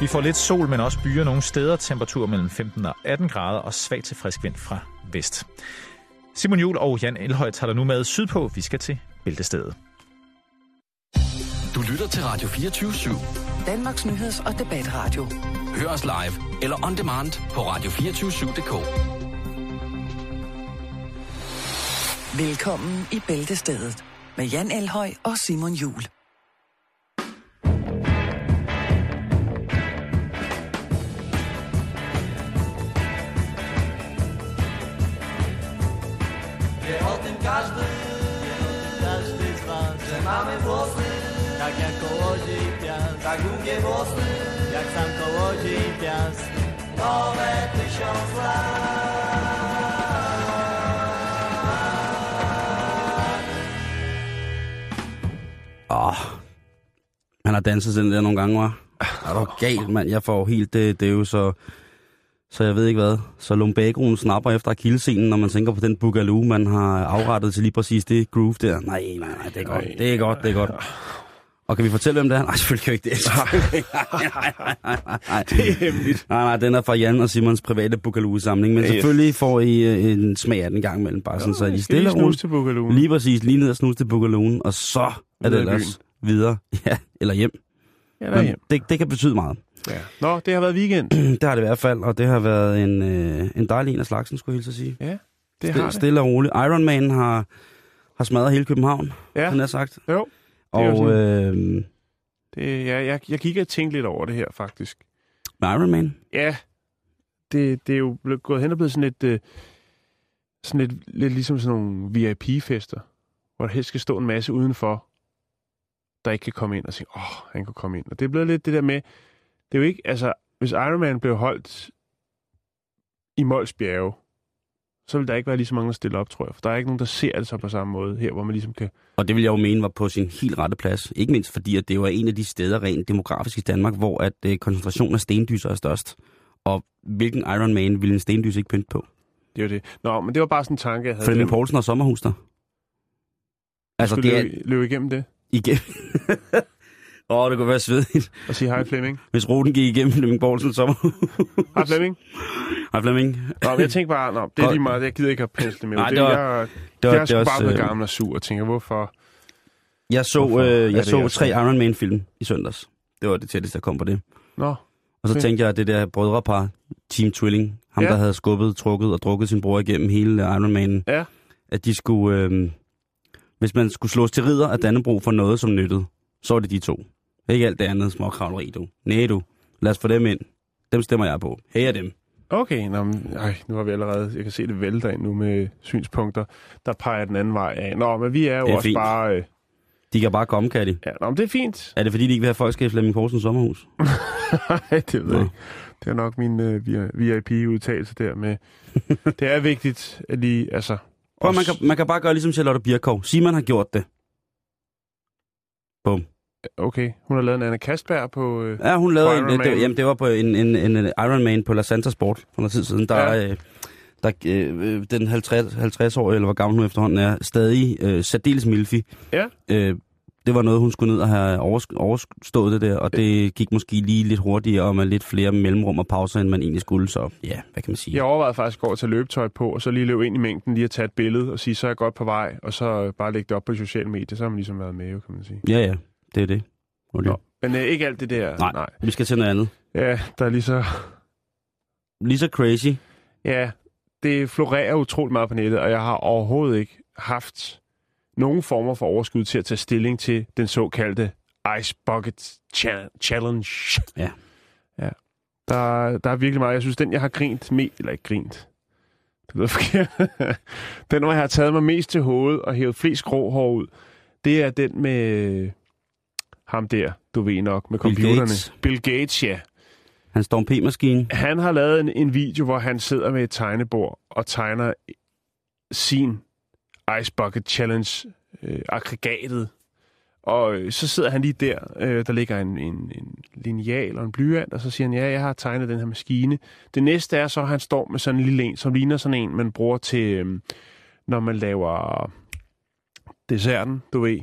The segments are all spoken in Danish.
Vi får lidt sol, men også byer nogle steder. Temperatur mellem 15 og 18 grader og svag til frisk vind fra vest. Simon Jul og Jan Elhøj tager dig nu med sydpå. Vi skal til Bæltestedet. Du lytter til Radio 24 /7. Danmarks nyheds- og debatradio. Hør os live eller on demand på radio247.dk. Velkommen i Bæltestedet med Jan Elhøj og Simon Jul. Kołodziej piast, tak długie włosy, jak sam kołodziej piast, nowe tysiąc lat. Åh, han har danset den der nogle gange, var. Er du galt, mand? Jeg får helt det, det er jo så... Så jeg ved ikke hvad. Så lumbagoen snapper efter akillescenen, når man tænker på den boogaloo, man har afrettet til lige præcis det groove der. Nej, nej, nej, det er godt. Det er godt, det er godt. Og kan vi fortælle, hvem det er? Nej, selvfølgelig kan vi ikke det. Nej, nej, nej, nej, nej. Det er hemmeligt. Nej, nej, den er fra Jan og Simons private Boogaloo-samling. Men ja. selvfølgelig får I øh, en smag af den gang imellem, bare sådan, så I stille lige og roligt. til Boogaloo. Lige præcis, lige ned og snuse til Boogalooen, og så er det ellers videre. Ja, eller hjem. Ja, Men derhjem. det, det kan betyde meget. Ja. Nå, det har været weekend. Det har det i hvert fald, og det har været en, øh, en dejlig en af slagsen, skulle jeg hilse at sige. Ja, det Stil- har det. Stille og roligt. Iron Man har, har smadret hele København, Ja, han har sagt. jo. Og øh, Det, ja, jeg, jeg gik og tænkte lidt over det her, faktisk. med Iron Man, Ja, det, det er jo blevet, gået hen og blevet sådan lidt, øh, sådan lidt, lidt ligesom sådan nogle VIP-fester, hvor der helst skal stå en masse udenfor, der ikke kan komme ind og sige, åh, oh, han kunne komme ind. Og det er blevet lidt det der med, det er jo ikke, altså, hvis Iron Man blev holdt i Mols Bjerge, så vil der ikke være lige så mange, der stiller op, tror jeg. For der er ikke nogen, der ser det så på samme måde her, hvor man ligesom kan... og det vil jeg jo mene var på sin helt rette plads. Ikke mindst fordi, at det jo er en af de steder rent demografisk i Danmark, hvor at øh, koncentrationen af stendyser er størst. Og hvilken Iron Man ville en stendys ikke pynte på? Det er jo det. Nå, men det var bare sådan en tanke, jeg havde. Flemming. Poulsen og sommerhus der. Altså, det er løbe, løbe igennem det igen. Åh, oh, det kunne være svedigt, og sige hej Flemming. hvis ruten gik igennem Flemming Poulsens sommerhus. Hej Flemming. Hej Flemming. Nå, men jeg tænkte bare, nå, det er lige meget, jeg gider ikke at pensle mere. Nej, det, det var- jeg, Det jeg er bare blevet øh, gammel og sur og tænker, hvorfor? Jeg så, Hvorfor øh, det, jeg så jeg tre? Iron Man film i søndags. Det var det tætteste, jeg kom på det. Nå, Og så Okay. tænkte jeg, at det der brødrepar, Team Twilling, ham Ja. der havde skubbet, trukket og drukket sin bror igennem hele Iron Man, Ja. at de skulle, øh, hvis man skulle slås til ridder af Dannebro for noget, som nyttede, så var det de to. Ikke alt det andet småkravleri, du. Nej, du. Lad os få dem ind. Dem stemmer jeg på. Her er dem. okay. Nå, men, ej, nu har vi allerede, jeg kan se det vælter ind nu med synspunkter, der peger den anden vej af. Nå, men vi er jo Det er også fint. bare... Øh, De kan bare komme, kan de. ja, nå, men det er fint. Er det fordi, de ikke vil have folk skal i Flemming Poulsens sommerhus? Nej, det ved jeg ikke. Det er nok min øh, VIP-udtalelse der med... det er vigtigt, at lige, altså... Prøv, man også- kan, man kan bare gøre ligesom Charlotte Birkov. Sig, man har gjort det. Bum. Okay, hun har lavet en Anna Kastberg på... Øh, Ja, hun lavede en, det, jamen, det var på en, en, en, en Iron Man på La Santa Sport for noget tid siden. Der, Ja. øh, der øh, den 50, 50-årige, eller hvor gammel hun efterhånden er, stadig øh, særdeles milfi. Ja. Øh, det var noget, hun skulle ned og have overs- overstået det der, og det gik måske lige lidt hurtigere og med lidt flere mellemrum og pauser, end man egentlig skulle. Så ja, hvad kan man sige? Jeg overvejede faktisk at gå tage løbetøj på, og så lige løbe ind i mængden, lige at tage et billede og sige, så er jeg godt på vej, og så bare lægge det op på de sociale medier, så har man ligesom været med, jo, kan man sige. Ja, ja, det er det. Nå. Men øh, ikke alt det der. Nej. Nej. Vi skal til noget andet. Ja, der er lige så... Lige så crazy. Ja, det florerer utroligt meget på nettet, og jeg har overhovedet ikke haft nogen former for overskud til at tage stilling til den såkaldte Ice Bucket Cha- Challenge. Ja. Ja. Der, der er virkelig meget. Jeg synes, den, jeg har grint med, eller ikke grint, det lyder forkert. den, hvor jeg har taget mig mest til hovedet og hævet flest grå hår ud, det er den med ham der, du ved nok, med Bill computerne. Gates. Bill Gates, ja. Han står en P-maskine. Han har lavet en, en video, hvor han sidder med et tegnebord og tegner sin Ice Bucket Challenge øh, aggregatet. Og øh, så sidder han lige der, øh, der ligger en, en, en lineal og en blyant, og så siger han, ja, jeg har tegnet den her maskine. Det næste er så, at han står med sådan en lille en, som ligner sådan en, man bruger til, øh, når man laver desserten, du ved.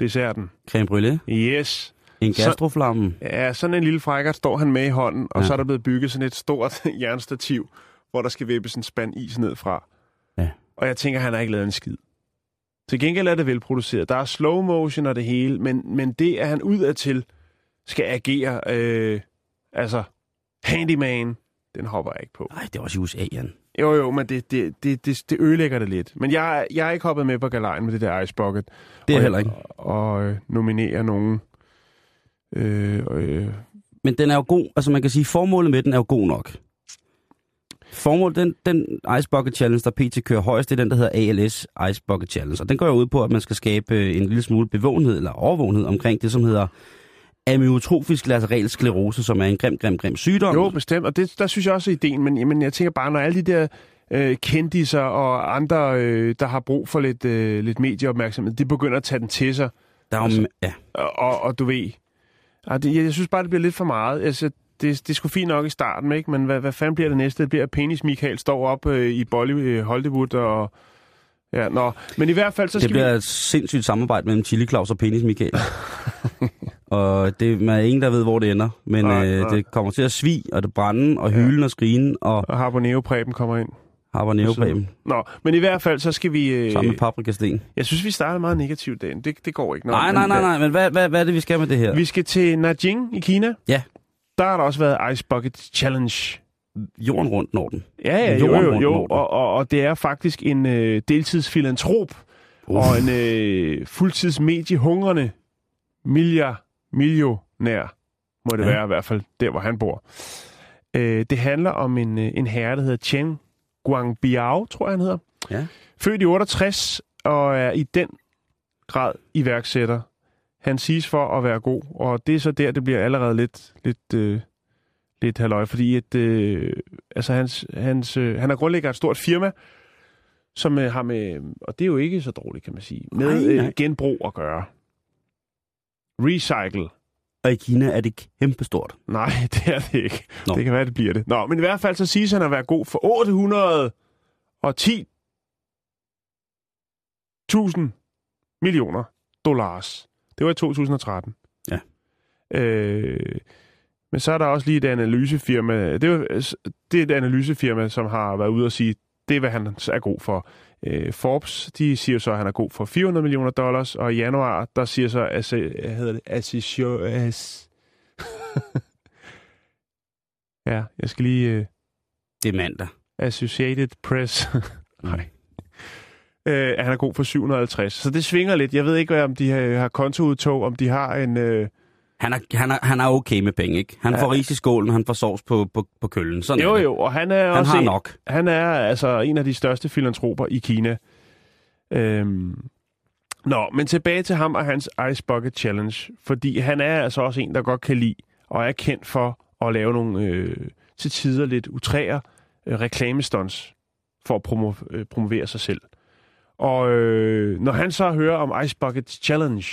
Desserten. Creme brûlée. Yes. En Så- gastroflamme. Ja, sådan en lille frækkert står han med i hånden, og Ja. så er der blevet bygget sådan et stort jernstativ, hvor der skal vippes en spand is ned fra. Ja. Og jeg tænker, han har ikke lavet en skid. Til gengæld er det velproduceret. Der er slow motion og det hele, men, men det, at han udadtil skal agere, øh, altså handyman, den hopper jeg ikke på. Nej, det er også i USA, Jan. Jo, jo, men det, det, det, det, det ødelægger det lidt. Men jeg, jeg er ikke hoppet med på galejen med det der Ice Bucket. Det er og, heller ikke. Og øh, nominere nogen. Øh, øh, Men den er jo god, altså man kan sige, formålet med den er jo god nok. Formålet, den, den Ice Bucket Challenge, der PT kører højst, det er den, der hedder ALS Ice Bucket Challenge. Og den går jo ud på, at man skal skabe øh, en lille smule bevågenhed eller overvågenhed omkring det, som hedder amyotrofisk lateral sklerose, som er en grim, grim, grim sygdom. Jo, bestemt. Og det, der synes jeg også er ideen. Men jamen, jeg tænker bare, når alle de der øh, kendiser og andre, øh, der har brug for lidt, øh, lidt medieopmærksomhed, de begynder at tage den til sig. der er altså- ja, Og, og, og du ved... Og det, jeg, jeg synes bare, det bliver lidt for meget. Altså, det, det er sgu fint nok i starten, ikke? men hvad, hvad fanden bliver det næste? Det bliver, at Penis Michael står op øh, i Bolly, øh, Hollywood og... Ja, nå. Men i hvert fald, så det skal bliver vi... et sindssygt samarbejde mellem Chili Claus og Penis Michael. og det er ingen, der ved, hvor det ender. Men Nej, øh, nej. det kommer til at svige, og det brænde, og hylen og skrigen, og Og Harboneo Preben kommer ind. habanero Nå, men i hvert fald, så skal vi... Øh, sammen med paprikasten. jeg synes, vi starter meget negativt dagen. Det, det går ikke. Nej, nej, nej, nej, men hvad, hvad, hvad er det, vi skal med det her? Vi skal til Nanjing i Kina. Ja. Der har der også været Ice Bucket Challenge. Jorden rundt når den. Ja, ja, jo, Jorden jo, rundt jo. Og, og, og det er faktisk en øh, deltidsfilantrop og en øh, fuldtidsmediehungrende milliard, millionær, må det Ja. være i hvert fald, der hvor han bor. Øh, det handler om en, øh, en herre, der hedder Chen Guangbiao, tror jeg han hedder. Ja. Født i 68 og er i den grad iværksætter. Han siges for at være god, og det er så der, det bliver allerede lidt, lidt, øh, lidt halløj, fordi at, øh, altså hans, hans, øh, han er grundlægger af et stort firma, som øh, har med, og det er jo ikke så dårligt, kan man sige, med Nej, nej. øh, genbrug at gøre. Recycle. Og i Kina er det kæmpestort. Nej, det er det ikke. Nå. Det kan være, det bliver det. Nå, men i hvert fald så siges han at være god for 810 1000 millioner dollars. Det var i 2013. Ja. Øh, men så er der også lige et analysefirma. Det er, det er et analysefirma, som har været ude og sige, det er, hvad han er god for. Øh, Forbes, de siger så, at han er god for 400 millioner dollars, og i januar, der siger så, at hvad hedder det, Assisio, as, ja, jeg skal lige... Øh, Det er mandag. Associated Press. Nej. Øh, han er god for 750. Så det svinger lidt. Jeg ved ikke, om de har, har kontoudtog, om de har en... Øh... Han er, han, er, han er okay med penge, ikke? Han Ja. får ris i skålen, han får sovs på, på, på køllen. Sådan Jo, jo, og han er Han også har en, nok. Han er altså en af de største filantroper i Kina. Øhm... Nå, men tilbage til ham og hans Ice Bucket Challenge. Fordi han er altså også en, der godt kan lide, og er kendt for at lave nogle øh, til tider lidt utræer øh, reklamestunts for at promo- øh, promovere sig selv. Og øh, når han så hører om Ice Bucket Challenge,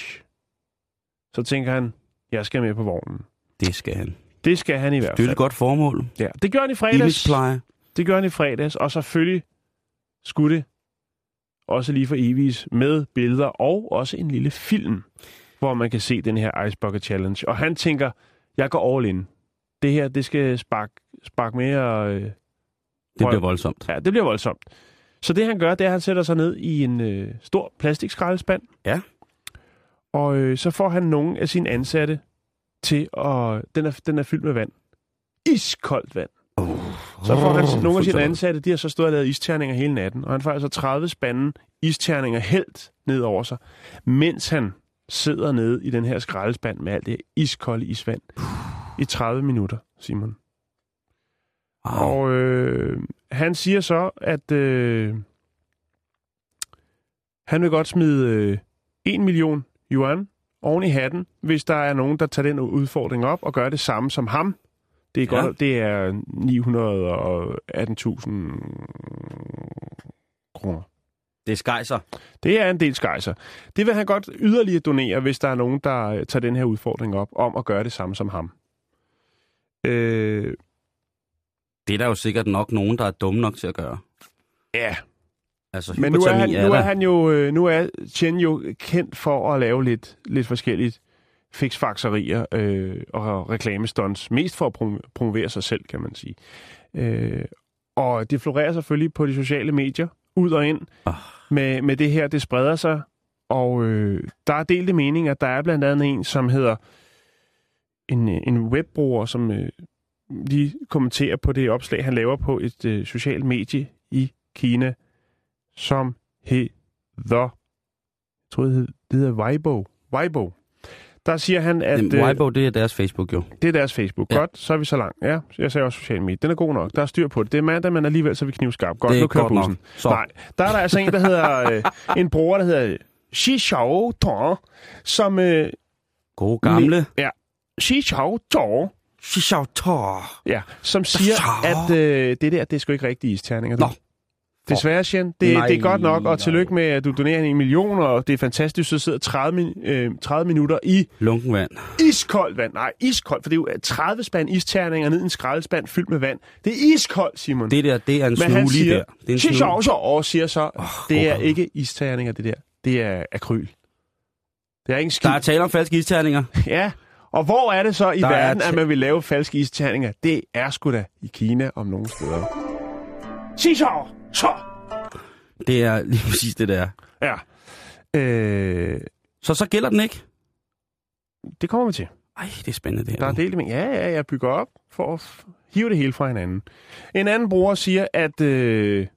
så tænker han, jeg skal med på vognen. Det skal han. Det skal han i hvert Det er fald. et godt formål. Ja, det gør han i fredags. Imagepleje. Det gør han i fredags, og selvfølgelig skulle det også lige for evigt med billeder og også en lille film, hvor man kan se den her Ice Bucket Challenge. Og han tænker, jeg går all in. Det her, det skal sparke spark mere... Øh, Det bliver voldsomt. ja, det bliver voldsomt. Så det han gør, det er, at han sætter sig ned i en øh, stor plastikskraldespand. Ja. Og øh, så får han nogle af sine ansatte til at... Den er, den er fyldt med vand. Iskoldt vand. Så får han nogle af sine ansatte, de har så stået og lavet isterninger hele natten, og han får altså 30 spande isterninger helt ned over sig, mens han sidder nede i den her skraldespand med alt det her iskolde isvand i 30 minutter, Simon. Wow. Og øh, han siger så, at øh, han vil godt smide øh, 1 million yuan oven i hatten, hvis der er nogen, der tager den udfordring op og gør det samme som ham. Det er, Ja. godt, det er 918.000 kroner. Det er skejser. Det er en del skejser. Det vil han godt yderligere donere, hvis der er nogen, der øh, tager den her udfordring op, om at gøre det samme som ham. Øh, Det er der jo sikkert nok nogen, der er dumme nok til at gøre. ja, Altså, Men nu er, han, nu er han jo, øh, nu er Chen jo kendt for at lave lidt, lidt forskelligt. fiksfakserier øh, og reklamestunts, mest for at prom- promovere sig selv, kan man sige. Øh, og det florerer selvfølgelig på de sociale medier, ud og ind, Ah. med, med det her, det spreder sig, og øh, der er delte meninger. Der er blandt andet en, som hedder en, øh, en webbruger, som øh, lige kommenterer på det opslag, han laver på et øh, socialt medie i Kina, som hedder, jeg tror, det hedder, Weibo. Weibo. Der siger han, at Jamen, øh, Weibo, det er deres Facebook jo. det er deres Facebook. Ja. Godt, så er vi så langt. Ja, jeg sagde også social media. Den er god nok. Der er styr på det. Det er mandag, men alligevel så er vi knivskarp. Godt, det er nu kører godt nok. bussen. Så. Nej, der er der altså en, der hedder... Øh, en bror, der hedder Xi Xiao Tong, som... Øh, Gode gamle. Ja, Xi Xiao Tong, ja, som siger, at øh, det der, det er sgu ikke rigtige isterninger. Du. Desværre, Shen. Det, Nej, det er godt nok, og tillykke med, at du donerer en million, og det er fantastisk, så sidder 30, min- øh, 30 minutter i Lunken vand. iskoldt vand. Nej, iskoldt, for det er jo 30 spand isterninger ned i en skraldespand fyldt med vand. Det er iskoldt, Simon. Det der, det er en snue lige der. Det er en "Xi snue. Xiao", og siger så, Åh, det er ikke isterninger, det der. Det er akryl. Det er ikke en skid. Der er tale om falske isterninger. Ja, og hvor er det så i Der er verden, at man vil lave falske isterninger? Det er sgu da i Kina om nogle steder. Sig så! Så! Det er lige præcis det, der. Ja. Øh, Så så gælder den ikke. det kommer vi til. Ej, det er spændende det her. Der er delt med. Ja, ja, jeg bygger op for at hive det hele fra hinanden. En anden bruger siger, at øh,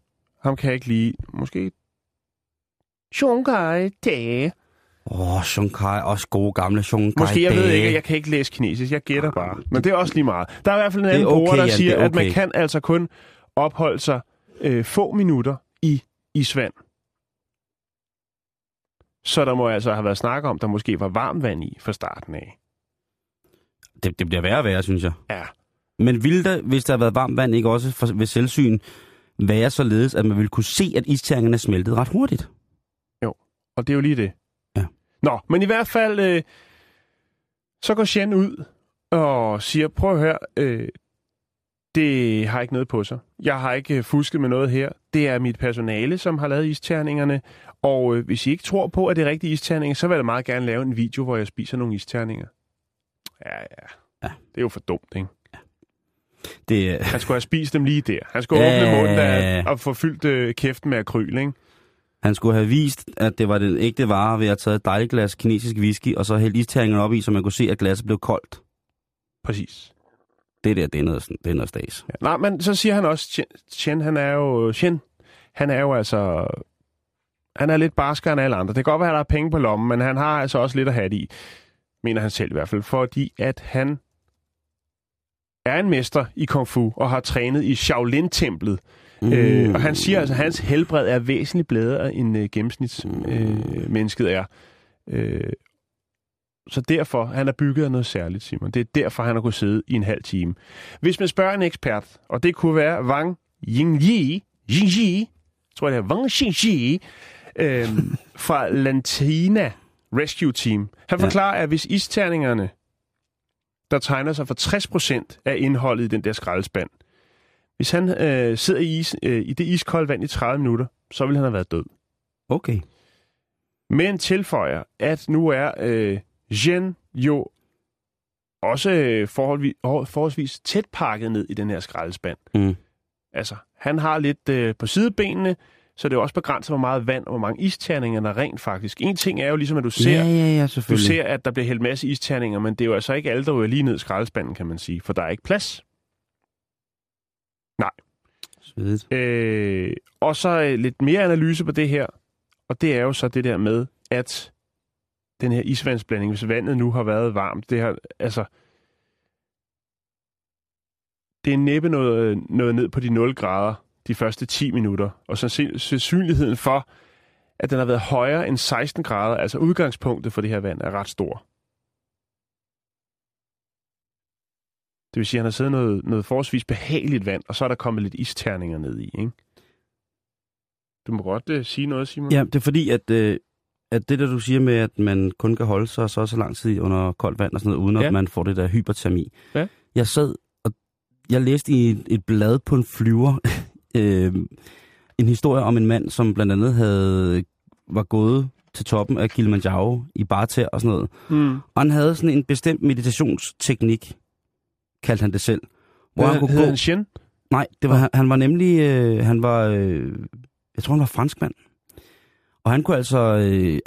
ham kan jeg ikke lide. Måske Shunkai Te. Åh, oh, Shunkai. Også gode gamle Shunkai. Måske, jeg ved dage. ikke, jeg kan ikke læse kinesisk. Jeg gætter bare. Men det er også lige meget. Der er i hvert fald en anden bruger, okay, der Jan, siger, er at man okay. kan altså kun opholde sig øh, få minutter i isvand. Så der må altså have været snak om, der måske var varmt vand i fra starten af. Det, det bliver værre og værre, synes jeg. Ja. Men ville der, hvis der havde været varmt vand, ikke også for, ved selvsyn, være således, at man ville kunne se, at isterningerne smeltede ret hurtigt? Og det er jo lige det. Ja. Nå, men i hvert fald, øh, så går Shen ud og siger, prøv at høre, øh, det har ikke noget på sig. Jeg har ikke øh, fusket med noget her. Det er mit personale, som har lavet isterningerne. Og øh, hvis I ikke tror på, at det er rigtige isterninger, så vil jeg meget gerne lave en video, hvor jeg spiser nogle isterninger. Ja, ja. Ja. Det er jo for dumt, ikke? Det, øh, Han skulle have spist dem lige der. Han skulle Ja. åbne munden af, og få fyldt øh, kæften med akryl, ikke? han skulle have vist, at det var den ægte vare ved at tage et dejligt glas kinesisk whisky, og så hælde isterningen op i, så man kunne se, at glasset blev koldt. Præcis. Det der, det er noget, det er noget stas. Ja, nej, men så siger han også, Chen, han er jo, Chen, han er jo altså, han er lidt barskere end alle andre. Det kan godt være, at der er penge på lommen, men han har altså også lidt at have det i, mener han selv i hvert fald, fordi at han er en mester i kung fu og har trænet i Shaolin-templet. Mm. Øh, og han siger altså, at hans helbred er væsentligt bedre end øh, gennemsnitsmennesket øh, mennesket er. Øh, så derfor, han er bygget af noget særligt, Simon. Det er derfor, han har kunnet sidde i en halv time. Hvis man spørger en ekspert, og det kunne være Wang Yingyi, Yingyi, tror jeg det er Wang Xingyi, øh, fra Lantina Rescue Team. Han Ja. forklarer, at hvis isterningerne, der tegner sig for 60% af indholdet i den der skraldespand, hvis han øh, sidder i, is, øh, i det iskolde vand i 30 minutter, så vil han have været død. Okay. Men tilføjer, at nu er øh, Jen jo også øh, forholdsvis, forholdsvis tæt pakket ned i den her skraldespand. Mm. Altså, han har lidt øh, på sidebenene, så det er også begrænset, hvor meget vand og hvor mange isterninger der rent faktisk. En ting er jo ligesom, at du ser, Ja, ja, ja, du ser, at der bliver hældt masse isterninger, men det er jo altså ikke alle, der ryger lige ned i skraldespanden, kan man sige, for der er ikke plads. Svedigt. Øh, og så øh, lidt mere analyse på det her, og det er jo så det der med, at den her isvandsblanding, hvis vandet nu har været varmt, det har, altså, det er næppe noget, noget ned på de 0 grader de første 10 minutter, og så sandsynligheden for, at den har været højere end 16 grader, altså udgangspunktet for det her vand, er ret stor. Det vil sige, at han har siddet noget, noget forholdsvis behageligt vand, og så er der kommet lidt isterninger ned i, ikke? Du må godt uh, sige noget, Simon. Ja, det er fordi, at, øh, at det der, du siger med, at man kun kan holde sig så så lang tid under koldt vand og sådan noget, uden Ja. at man får det der hypertermi. Ja. Jeg sad, og jeg læste i et, et blad på en flyver, øh, en historie om en mand, som blandt andet havde, var gået til toppen af Kilimanjaro i barter og sådan noget. Mm. Og han havde sådan en bestemt meditationsteknik, kaldte han det selv. Hvor han kunne Hed gå... han Shen? Nej, det var, han, han var nemlig, øh, han var, øh, jeg tror han var franskmand. Og han kunne altså, øh,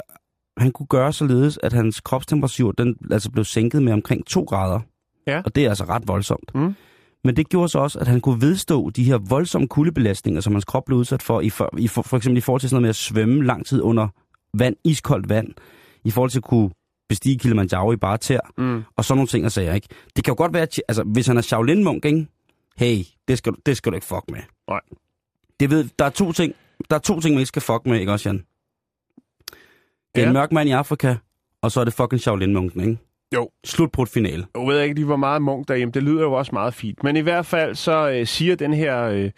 han kunne gøre således, at hans kropstemperatur, den altså blev sænket med omkring 2 grader. Ja. Og det er altså ret voldsomt. Mm. Men det gjorde så også, at han kunne vedstå de her voldsomme kuldebelastninger, som hans krop blev udsat for, i for, i for, for eksempel i forhold til sådan noget med at svømme lang tid under vand, iskoldt vand, i forhold til at kunne bestige Kilimanjaro i bare tær, Mm. og sådan nogle ting og sager, ikke? Det kan jo godt være, at, altså, hvis han er Shaolin-munk, ikke? Hey, det skal, du- det skal du ikke fuck med. Nej. Det ved, der er to ting, der er to ting, man ikke skal fuck med, ikke også, Jan? Det er Ja. en mørk mand i Afrika, og så er det fucking Shaolin-munken, ikke? Jo. Slutbrudt finale. Jeg ved ikke lige, hvor meget munk derhjemme. Det lyder jo også meget fint. Men i hvert fald så øh, siger den her, øh,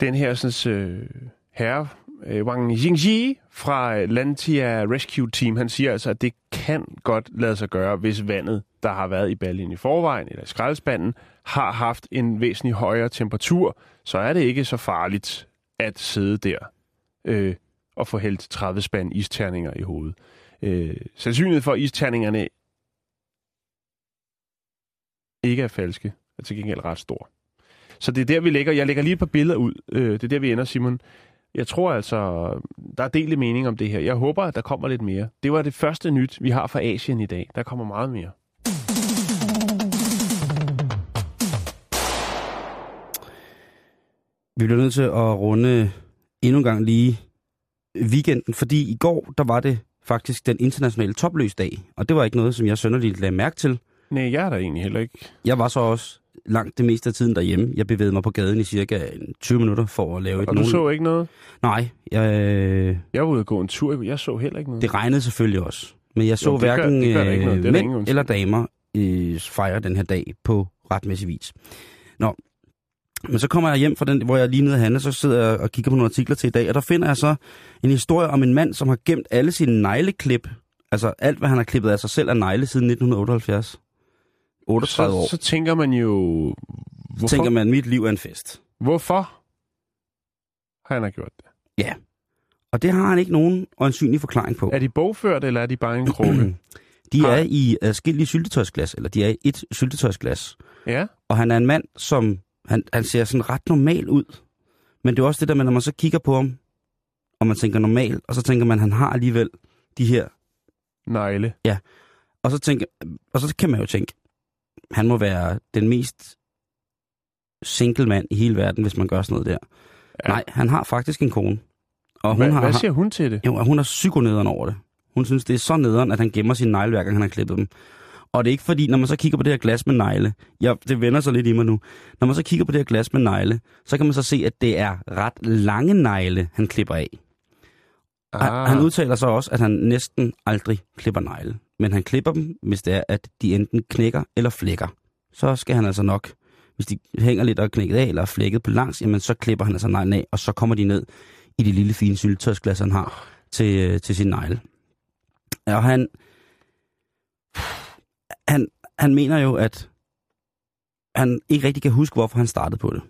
den her sådan, øh, herre, øh, Wang Jingji fra øh, Lantia Rescue Team, han siger altså, at det kan godt lade sig gøre, hvis vandet, der har været i baljen i forvejen, eller i skraldespanden, har haft en væsentlig højere temperatur, så er det ikke så farligt at sidde der øh, og få hældt 30 spand isterninger i hovedet. Øh, sandsynligheden for, at isterningerne ikke er falske, er til gengæld ret stor. Så det er der, vi lægger. Jeg lægger lige et par billeder ud. Øh, det er der, vi ender, Simon. Jeg tror altså, der er delte mening om det her. Jeg håber, at der kommer lidt mere. Det var det første nyt, vi har fra Asien i dag. Der kommer meget mere. Vi bliver nødt til at runde endnu en gang lige weekenden, fordi i går, der var det faktisk den internationale topløsdag, og det var ikke noget, som jeg sønderligt lagde mærke til. Nej, jeg er der egentlig heller ikke. Jeg var så også langt det meste af tiden derhjemme. Jeg bevægede mig på gaden i cirka en 20 minutter for at lave et Og du så ikke noget? Nej, jeg, øh, Jeg var ude og gå en tur. Jeg så heller ikke noget. det regnede selvfølgelig også. Men jeg så Jo, gør- hverken gør noget. øh, mænd eller damer øh, fejre den her dag på retmæssig vis. Nå, men så kommer jeg hjem fra den, hvor jeg lige nede handle, så sidder jeg og kigger på nogle artikler til i dag, og der finder jeg så en historie om en mand, som har gemt alle sine negleklip, altså alt, hvad han har klippet af sig selv af negle siden 1978. 38 år. så, så tænker man jo... Hvorfor? tænker man, mit liv er en fest. Hvorfor har han har gjort det? Ja. Og det har han ikke nogen øjensynlig forklaring på. Er de bogført, eller er de bare en krukke? De Har- er i adskillige syltetøjsglas, eller de er i et syltetøjsglas. ja. Og han er en mand, som han, han ser sådan ret normal ud. Men det er også det der med, når man så kigger på ham, og man tænker normal, og så tænker man, han har alligevel de her. Negle. Og så, tænker, og så kan man jo tænke, han må være den mest single mand i hele verden, hvis man gør sådan noget der. Ja. Ja. Nej, han har faktisk en kone. Og hun Hvad, har, hvad siger hun til det? Jo, hun er psykonederen over det. Hun synes, det er så nederen, at han gemmer sine negle, hver gang han har klippet dem. Og det er ikke fordi, når man så kigger på det her glas med negle, ja, det vender sig lidt i mig nu, når man så kigger på det her glas med negle, så kan man så se, at det er ret lange negle, han klipper af. Ah. Han udtaler så også, at han næsten aldrig klipper negle. Men han klipper dem, hvis det er, at de enten knækker eller flækker. Så skal han altså nok, hvis de hænger lidt og er knækket af, eller er flækket på langs, jamen så klipper han altså neglen af, og så kommer de ned i det lille fine syltetøjsglas, han har til, øh, til sin negle. Og han, han, han mener jo, at han ikke rigtig kan huske, hvorfor han startede på det.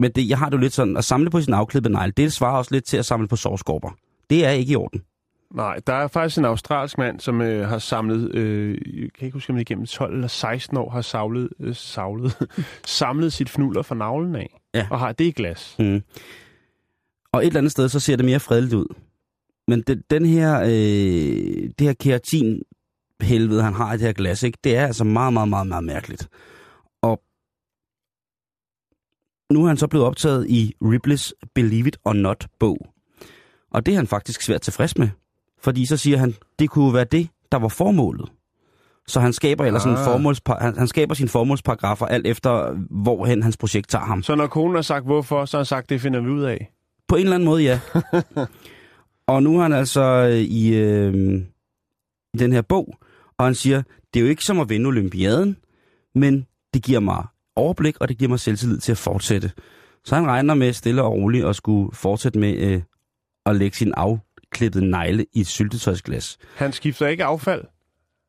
Men det, jeg har det jo lidt sådan, at samle på sin afklippede negle, det svarer også lidt til at samle på sovskorper. Det er ikke i orden. Nej, der er faktisk en australsk mand, som øh, har samlet, øh, jeg kan ikke huske, om det er igennem 12 eller 16 år, har savlet, øh, savlet, samlet sit fnulder fra navlen af. Ja. Og har det i glas. Mm. Og et eller andet sted, så ser det mere fredeligt ud. Men det, den her, øh, det her keratin helvede, han har i det her glas, ikke, det er altså meget, meget, meget, meget mærkeligt. Og nu er han så blevet optaget i Ribleys Believe It or Not bog. Og det er han faktisk svært tilfreds med. Fordi så siger han, det kunne være det, der var formålet. Så han skaber, eller sådan Ah. formålspar- han, han skaber sine formålsparagrafer alt efter, hvorhen hans projekt tager ham. Så når konen har sagt hvorfor, så har han sagt, det finder vi ud af. På en eller anden måde, ja. og nu er han altså øh, i, øh, i den her bog, og han siger, det er jo ikke som at vinde olympiaden, men det giver mig overblik, og det giver mig selvtillid til at fortsætte. Så han regner med stille og roligt at skulle fortsætte med øh, at lægge sin afklippede negle i et syltetøjsglas. Han skifter ikke affald.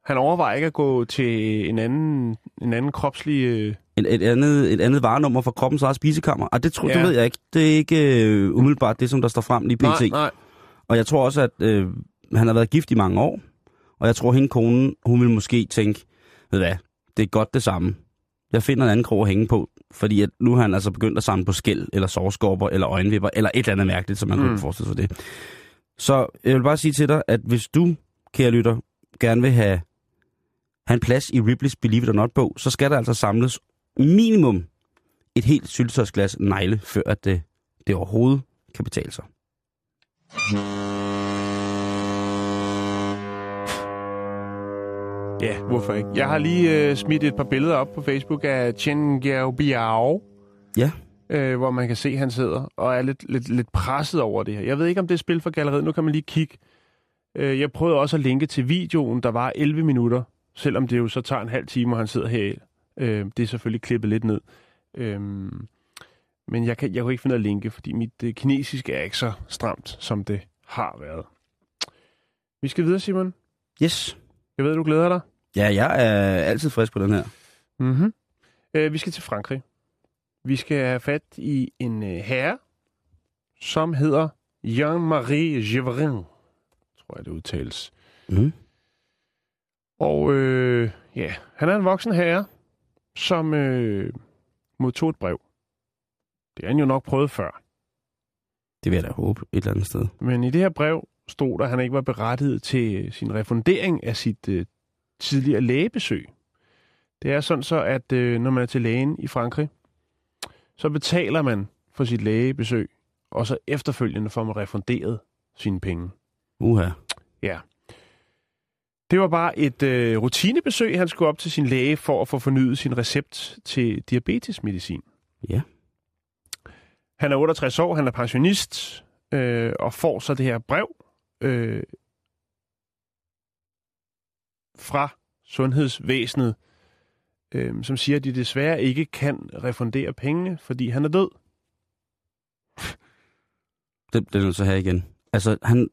Han overvejer ikke at gå til en anden, en anden kropslig... Øh... Et, et, andet, et andet varenummer for kroppens eget spisekammer. Og det tror Ja. det ved jeg ikke. Det er ikke øh, umiddelbart det, som der står frem lige pt. Nej, nej. Og jeg tror også, at øh, han har været gift i mange år. Og jeg tror, hende konen, hun vil måske tænke, ved hvad, det er godt det samme. Jeg finder en anden krog at hænge på, fordi at nu har han altså begyndt at samle på skæld, eller sovskorper, eller øjenvipper, eller et eller andet mærkeligt, som man mm. kunne forestille sig det. Så jeg vil bare sige til dig, at hvis du, kære lytter, gerne vil have, have en plads i Ripley's Believe It or Not bog, så skal der altså samles minimum et helt syltetøjsglas negle, før at det, det overhovedet kan betale sig. Ja, hvorfor ikke? Jeg har lige øh, smidt et par billeder op på Facebook af Chen Biao, Ja, øh, hvor man kan se, at han sidder og er lidt, lidt, lidt presset over det her. Jeg ved ikke, om det er spil for galleriet. Nu kan man lige kigge. Øh, jeg prøvede også at linke til videoen, der var 11 minutter, selvom det jo så tager en halv time, og han sidder her. Øh, det er selvfølgelig klippet lidt ned. Øh, men jeg kan, jeg kan ikke finde at linke, fordi mit det kinesiske er ikke så stramt, som det har været. Vi skal videre, Simon. yes. Jeg ved, du glæder dig. Ja, jeg er altid frisk på den her. Mm-hmm. Øh, vi skal til Frankrig. Vi skal have fat i en øh, herre, som hedder Jean-Marie Géverin, tror jeg det udtales. Mm. Og øh, ja, han er en voksen herre, som øh, modtog et brev. Det har han jo nok prøvet før. Det vil jeg da håbe et eller andet sted. Men i det her brev stod der, at han ikke var berettiget til sin refundering af sit øh, tidligere lægebesøg. Det er sådan så, at øh, når man er til lægen i Frankrig, så betaler man for sit lægebesøg, og så efterfølgende får man refunderet sine penge. Uha. Ja. Det var bare et øh, rutinebesøg, han skulle op til sin læge for at få fornyet sin recept til diabetesmedicin. Ja. Han er 68 år, han er pensionist, øh, og får så det her brev øh, fra sundhedsvæsenet, øh, som siger, at de desværre ikke kan refundere pengene, fordi han er død. Det, er nødt til at have igen. Altså, han,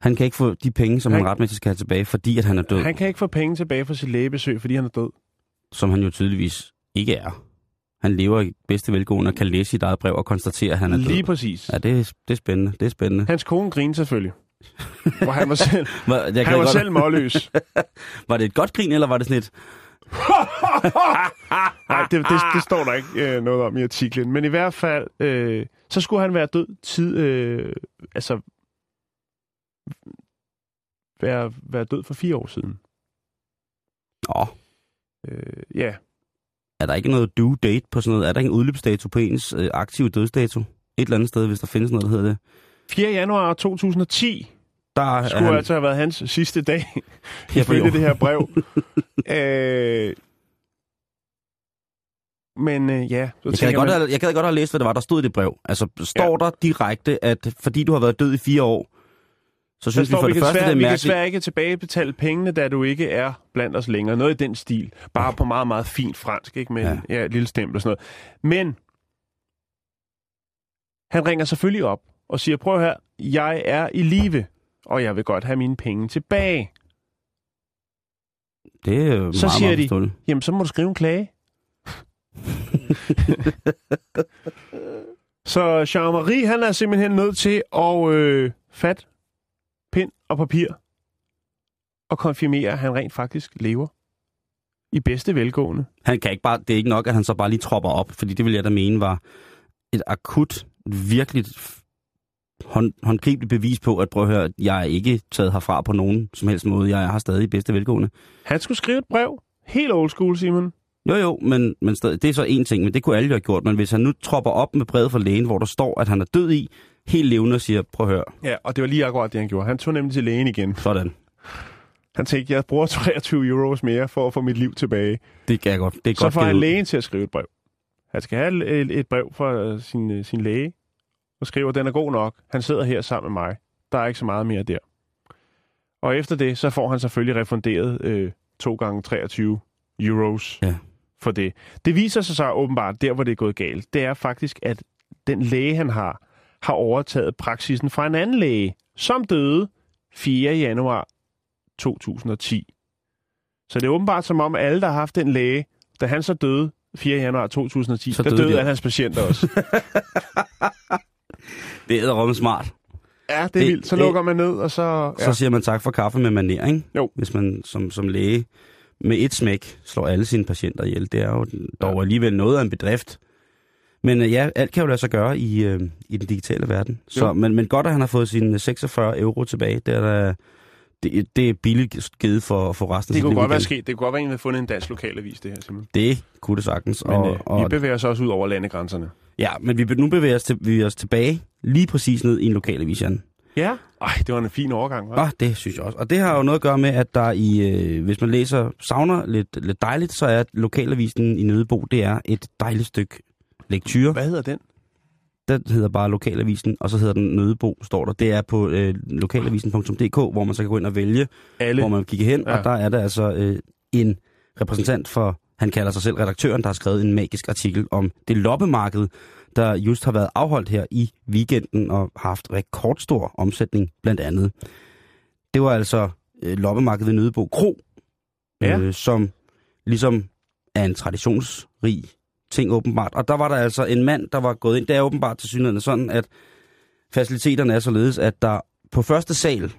han kan ikke få de penge, som han, Han- han retmæssigt skal have tilbage, fordi at han er død. Han kan ikke få penge tilbage for sit lægebesøg, fordi han er død. Som han jo tydeligvis ikke er. Han lever i bedste velgående og kan læse sit eget brev og konstatere, at han er død. Lige præcis. Ja, det er, det er spændende. Det er spændende. Hans kone griner selvfølgelig. Hvor han var selv, jeg han var godt, selv målløs. var det et godt grin, eller var det sådan et... Nej, det, det, det står der ikke øh, noget om i artiklen. Men i hvert fald, øh, så skulle han være død tid... Øh, altså... Være, være død for fire år siden. Åh, Øh, ja, er der ikke noget due date på sådan noget? Er der ikke en udløbsdato på ens øh, aktive dødsdato? Et eller andet sted, hvis der findes noget, der hedder det. 4. januar 2010 Der er skulle han, altså have været hans sidste dag, ifølge det her brev. øh, men øh, ja, så jeg, gad tænker godt man, have, jeg gad godt have læst, hvad det var, der stod i det brev. Altså, står ja. der direkte, at fordi du har været død i fire år, så synes vi for det første, det svært, er vi kan mærkeligt. svært ikke tilbagebetale pengene, da du ikke er blandt os længere. Noget i den stil. Bare på meget, meget fint fransk, ikke? Med ja. Ja. Et lille stempel og sådan noget. Men han ringer selvfølgelig op og siger, prøv her, jeg er i live, og jeg vil godt have mine penge tilbage. Det er jo Så meget, siger meget de-. Jamen, så må du skrive en klage. så Jean-Marie, han er simpelthen nødt til at øh, fat pind og papir og konfirmere, at han rent faktisk lever i bedste velgående. Han kan ikke bare, det er ikke nok, at han så bare lige tropper op, fordi det vil jeg da mene var et akut, virkelig hånd, håndgribeligt bevis på, at prøv at høre, jeg er ikke taget herfra på nogen som helst måde. Jeg har stadig bedste velgående. Han skulle skrive et brev. Helt old school, Simon. Jo jo, men, men stadig, det er så en ting, men det kunne alle jo have gjort. Men hvis han nu tropper op med brevet fra lægen, hvor der står, at han er død i, helt levende og siger, prøv at høre, Ja, og det var lige akkurat det, han gjorde. Han tog nemlig til lægen igen. sådan. Han tænkte, jeg bruger 23 euros mere for at få mit liv tilbage. Det kan jeg godt. Det er Så godt får han lægen til at skrive et brev. Han skal have et, et brev fra øh, sin, øh, sin læge, og skriver, at den er god nok. Han sidder her sammen med mig. Der er ikke så meget mere der. Og efter det, så får han selvfølgelig refunderet øh, 2 gange 23 euros Ja. for det. Det viser sig så åbenbart, der hvor det er gået galt, det er faktisk, at den læge, han har, har overtaget praksisen fra en anden læge, som døde 4. januar 2010. Så det er åbenbart som om, alle, der har haft den læge, da han så døde 4. januar 2010, Så der døde døde de alle hans patienter også. Det er rum smart. Ja, det er Det- vildt. Så det- lukker man ned, og så... Så siger man tak for kaffe med maner, ikke? Jo. Hvis man som, som læge med et smæk slår alle sine patienter ihjel. Det er jo dog alligevel noget af en bedrift. Men øh, ja, alt kan jo lade sig gøre i, øh, i den digitale verden. Så, Jo. men, men godt, at han har fået sine 46 euro tilbage. Det er, da, det, det er billigt givet for, for resten af det kunne godt være sket. Det kunne godt være, at en havde fundet en dansk lokalavis, det her simpelthen. Det kunne det sagtens. Men og, øh, og, vi bevæger os også ud over landegrænserne. ja, men vi, nu bevæger os, til, vi os tilbage lige præcis ned i en lokalavis, Jan. Ja. Ej, det var en fin overgang, hva'? Ah, det synes jeg også. Og det har jo noget at gøre med, at der i, øh, hvis man læser, savner lidt, lidt dejligt, så er lokalavisen i Nødebo, det er et dejligt stykke lektyre. Hvad hedder den? Den hedder bare lokalavisen, og så hedder den Nødebo, står der. Det er på øh, lokalavisen.dk, hvor man så kan gå ind og vælge, Alle. hvor man kigger hen. Ja. og der er der altså øh, en repræsentant for, han kalder sig selv redaktøren, der har skrevet en magisk artikel om det loppemarked, der just har været afholdt her i weekenden og har haft rekordstor omsætning blandt andet. Det var altså øh, loppemarkedet ved Nødebo Kro, Ja. øh, som ligesom er en traditionsrig ting åbenbart. Og der var der altså en mand, der var gået ind. Det er åbenbart til synligheden sådan, at faciliteterne er således, at der på første sal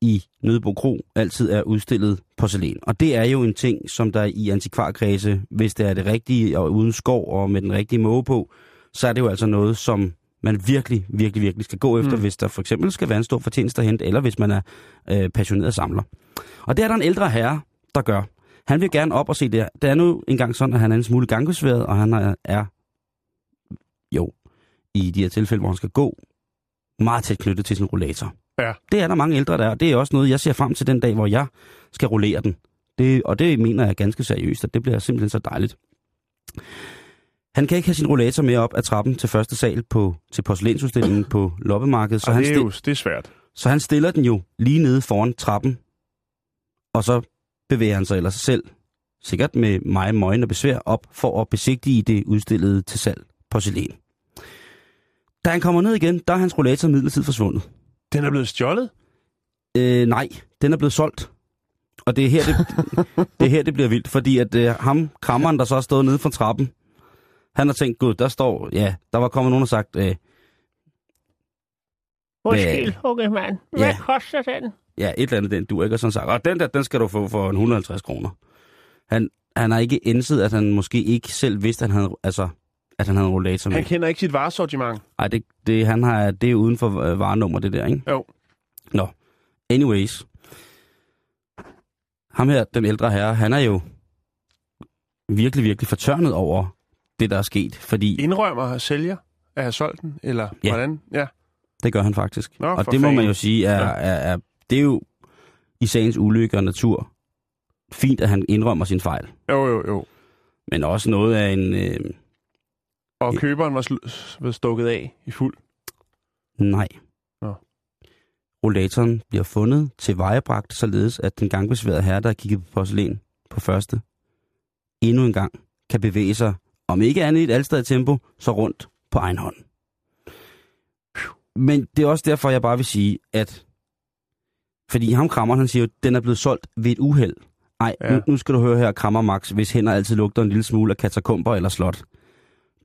i Nødebo Kro altid er udstillet porcelæn. Og det er jo en ting, som der i antikvarkredse, hvis det er det rigtige og uden skov og med den rigtige måge på, så er det jo altså noget, som man virkelig, virkelig, virkelig skal gå efter, mm. hvis der for eksempel skal være en stor fortjeneste at hente, eller hvis man er øh, passioneret samler. Og det er der en ældre herre, der gør. Han vil gerne op og se det. Det er nu engang sådan, at han er en smule gangbesværet, og han er, er jo i de her tilfælde, hvor han skal gå, meget tæt knyttet til sin rollator. Ja. Det er der mange ældre, der er, og det er også noget, jeg ser frem til den dag, hvor jeg skal rullere den. Det, og det mener jeg ganske seriøst, at det bliver simpelthen så dejligt. Han kan ikke have sin rollator med op ad trappen til første sal på, til porcelænsudstillingen på loppemarkedet, så Og han, det er jo det er svært. så han stiller den jo lige nede foran trappen, og så bevæger han sig ellers selv, sikkert med meget møgen og besvær, op for at besigtige det udstillede til salg porcelæn. Da han kommer ned igen, der er hans rollator midlertid forsvundet. Den er blevet stjålet? Øh, nej, den er blevet solgt. Og det er her, det, det, er her, det bliver vildt, fordi at øh, ham, krammeren, der så har stået nede fra trappen, han har tænkt, gud, der står, ja, der var kommet nogen og sagt, øh, Undskyld, unge mand. Hvad Ja. koster den? ja, et eller andet, den du ikke, og sådan sagt, og den der, den skal du få for en 150 kroner. Han, han har ikke indset, at han måske ikke selv vidste, at han havde, altså, at han havde en rollator med. Han kender ikke sit varesortiment. Ej, det, det, han har, det er uden for øh, varenummer, det der, ikke? Jo. Nå, anyways. Ham her, den ældre herre, han er jo virkelig, virkelig fortørnet over det, der er sket. Fordi Indrømmer sælger at have solgt den, eller Ja. hvordan? Ja. Det gør han faktisk. Nå, og det må man fanden. jo sige, er, Ja. er, er, det er jo i sagens ulykke og natur fint, at han indrømmer sin fejl. Jo, jo, jo. Men også noget af en... Øh, Og køberen var sl- var stukket af i fuld. nej. Nå. Rollatoren bliver fundet til vejebragt, således at den gangbesværede herre, der kigget på porcelæn på første, endnu en gang kan bevæge sig, om ikke andet i et alstadigt tempo, så rundt på egen hånd. Men det er også derfor, jeg bare vil sige, at fordi ham krammer, han siger jo, den er blevet solgt ved et uheld. Ej, ja. Nu, nu skal du høre her, krammer Max, hvis hænder altid lugter en lille smule af katakomber eller slot.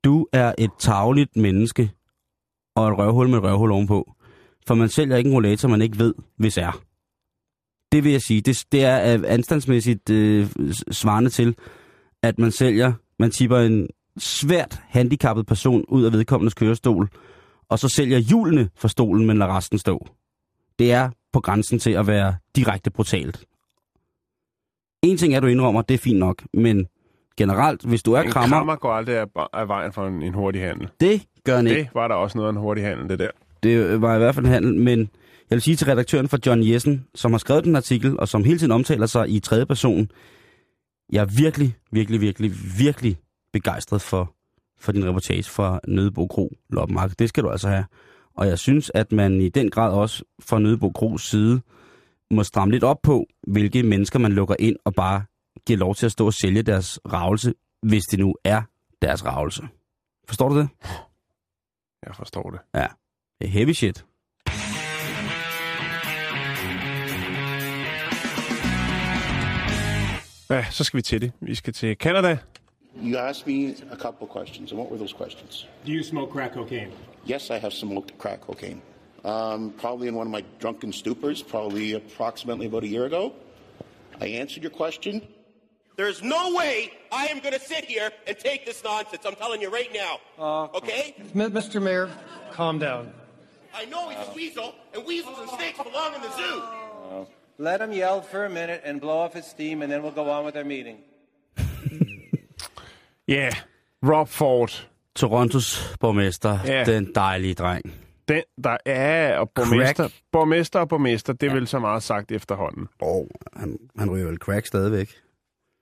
Du er et tavligt menneske, og et røvhul med et røvhul ovenpå. For man sælger ikke en rollator, man ikke ved, hvis er. Det vil jeg sige, det, det er øh, anstandsmæssigt øh, svarende til, at man sælger, man tipper en svært handicappet person ud af vedkommendes kørestol, og så sælger hjulene for stolen, men lader resten stå. Det er på grænsen til at være direkte brutalt. En ting er, du indrømmer, det er fint nok, men generelt, hvis du er En krammer, krammer går aldrig af, af vejen for en, en hurtig handel. det gør han ikke. Det var der også noget af en hurtig handel, det der. Det var i hvert fald en handel, men jeg vil sige til redaktøren for John Jessen, som har skrevet den artikel, og som hele tiden omtaler sig i tredje person, jeg er virkelig, virkelig, virkelig, virkelig begejstret for, for din reportage fra Nødebo Kro Loppemarked. Det skal du altså have. Og jeg synes, at man i den grad også fra Nødebo Kros side må stramme lidt op på, hvilke mennesker man lukker ind og bare giver lov til at stå og sælge deres ravelse, hvis det nu er deres ravelse. Forstår du det? Jeg forstår det. Det er heavy shit. Ja, så skal vi til det. Vi skal til Canada. You asked me a couple questions, and what were those questions? Do you smoke crack cocaine? Yes, I have smoked crack cocaine. um, probably in one of my drunken stupors, probably approximately about a year ago. I answered your question. There's no way I am going to sit here and take this nonsense. I'm telling you right now. okay? M- Mr. Mayor, calm down. I know he's a weasel, and weasels and snakes belong in the zoo. Let him yell for a minute and blow off his steam, and then we'll go on with our meeting. Ja, yeah. Rob Ford. Torontos borgmester, Ja. den dejlige dreng. Den, der er, og borgmester, borgmester og borgmester, det er vel så meget sagt efterhånden. Og han, han ryger vel crack stadigvæk.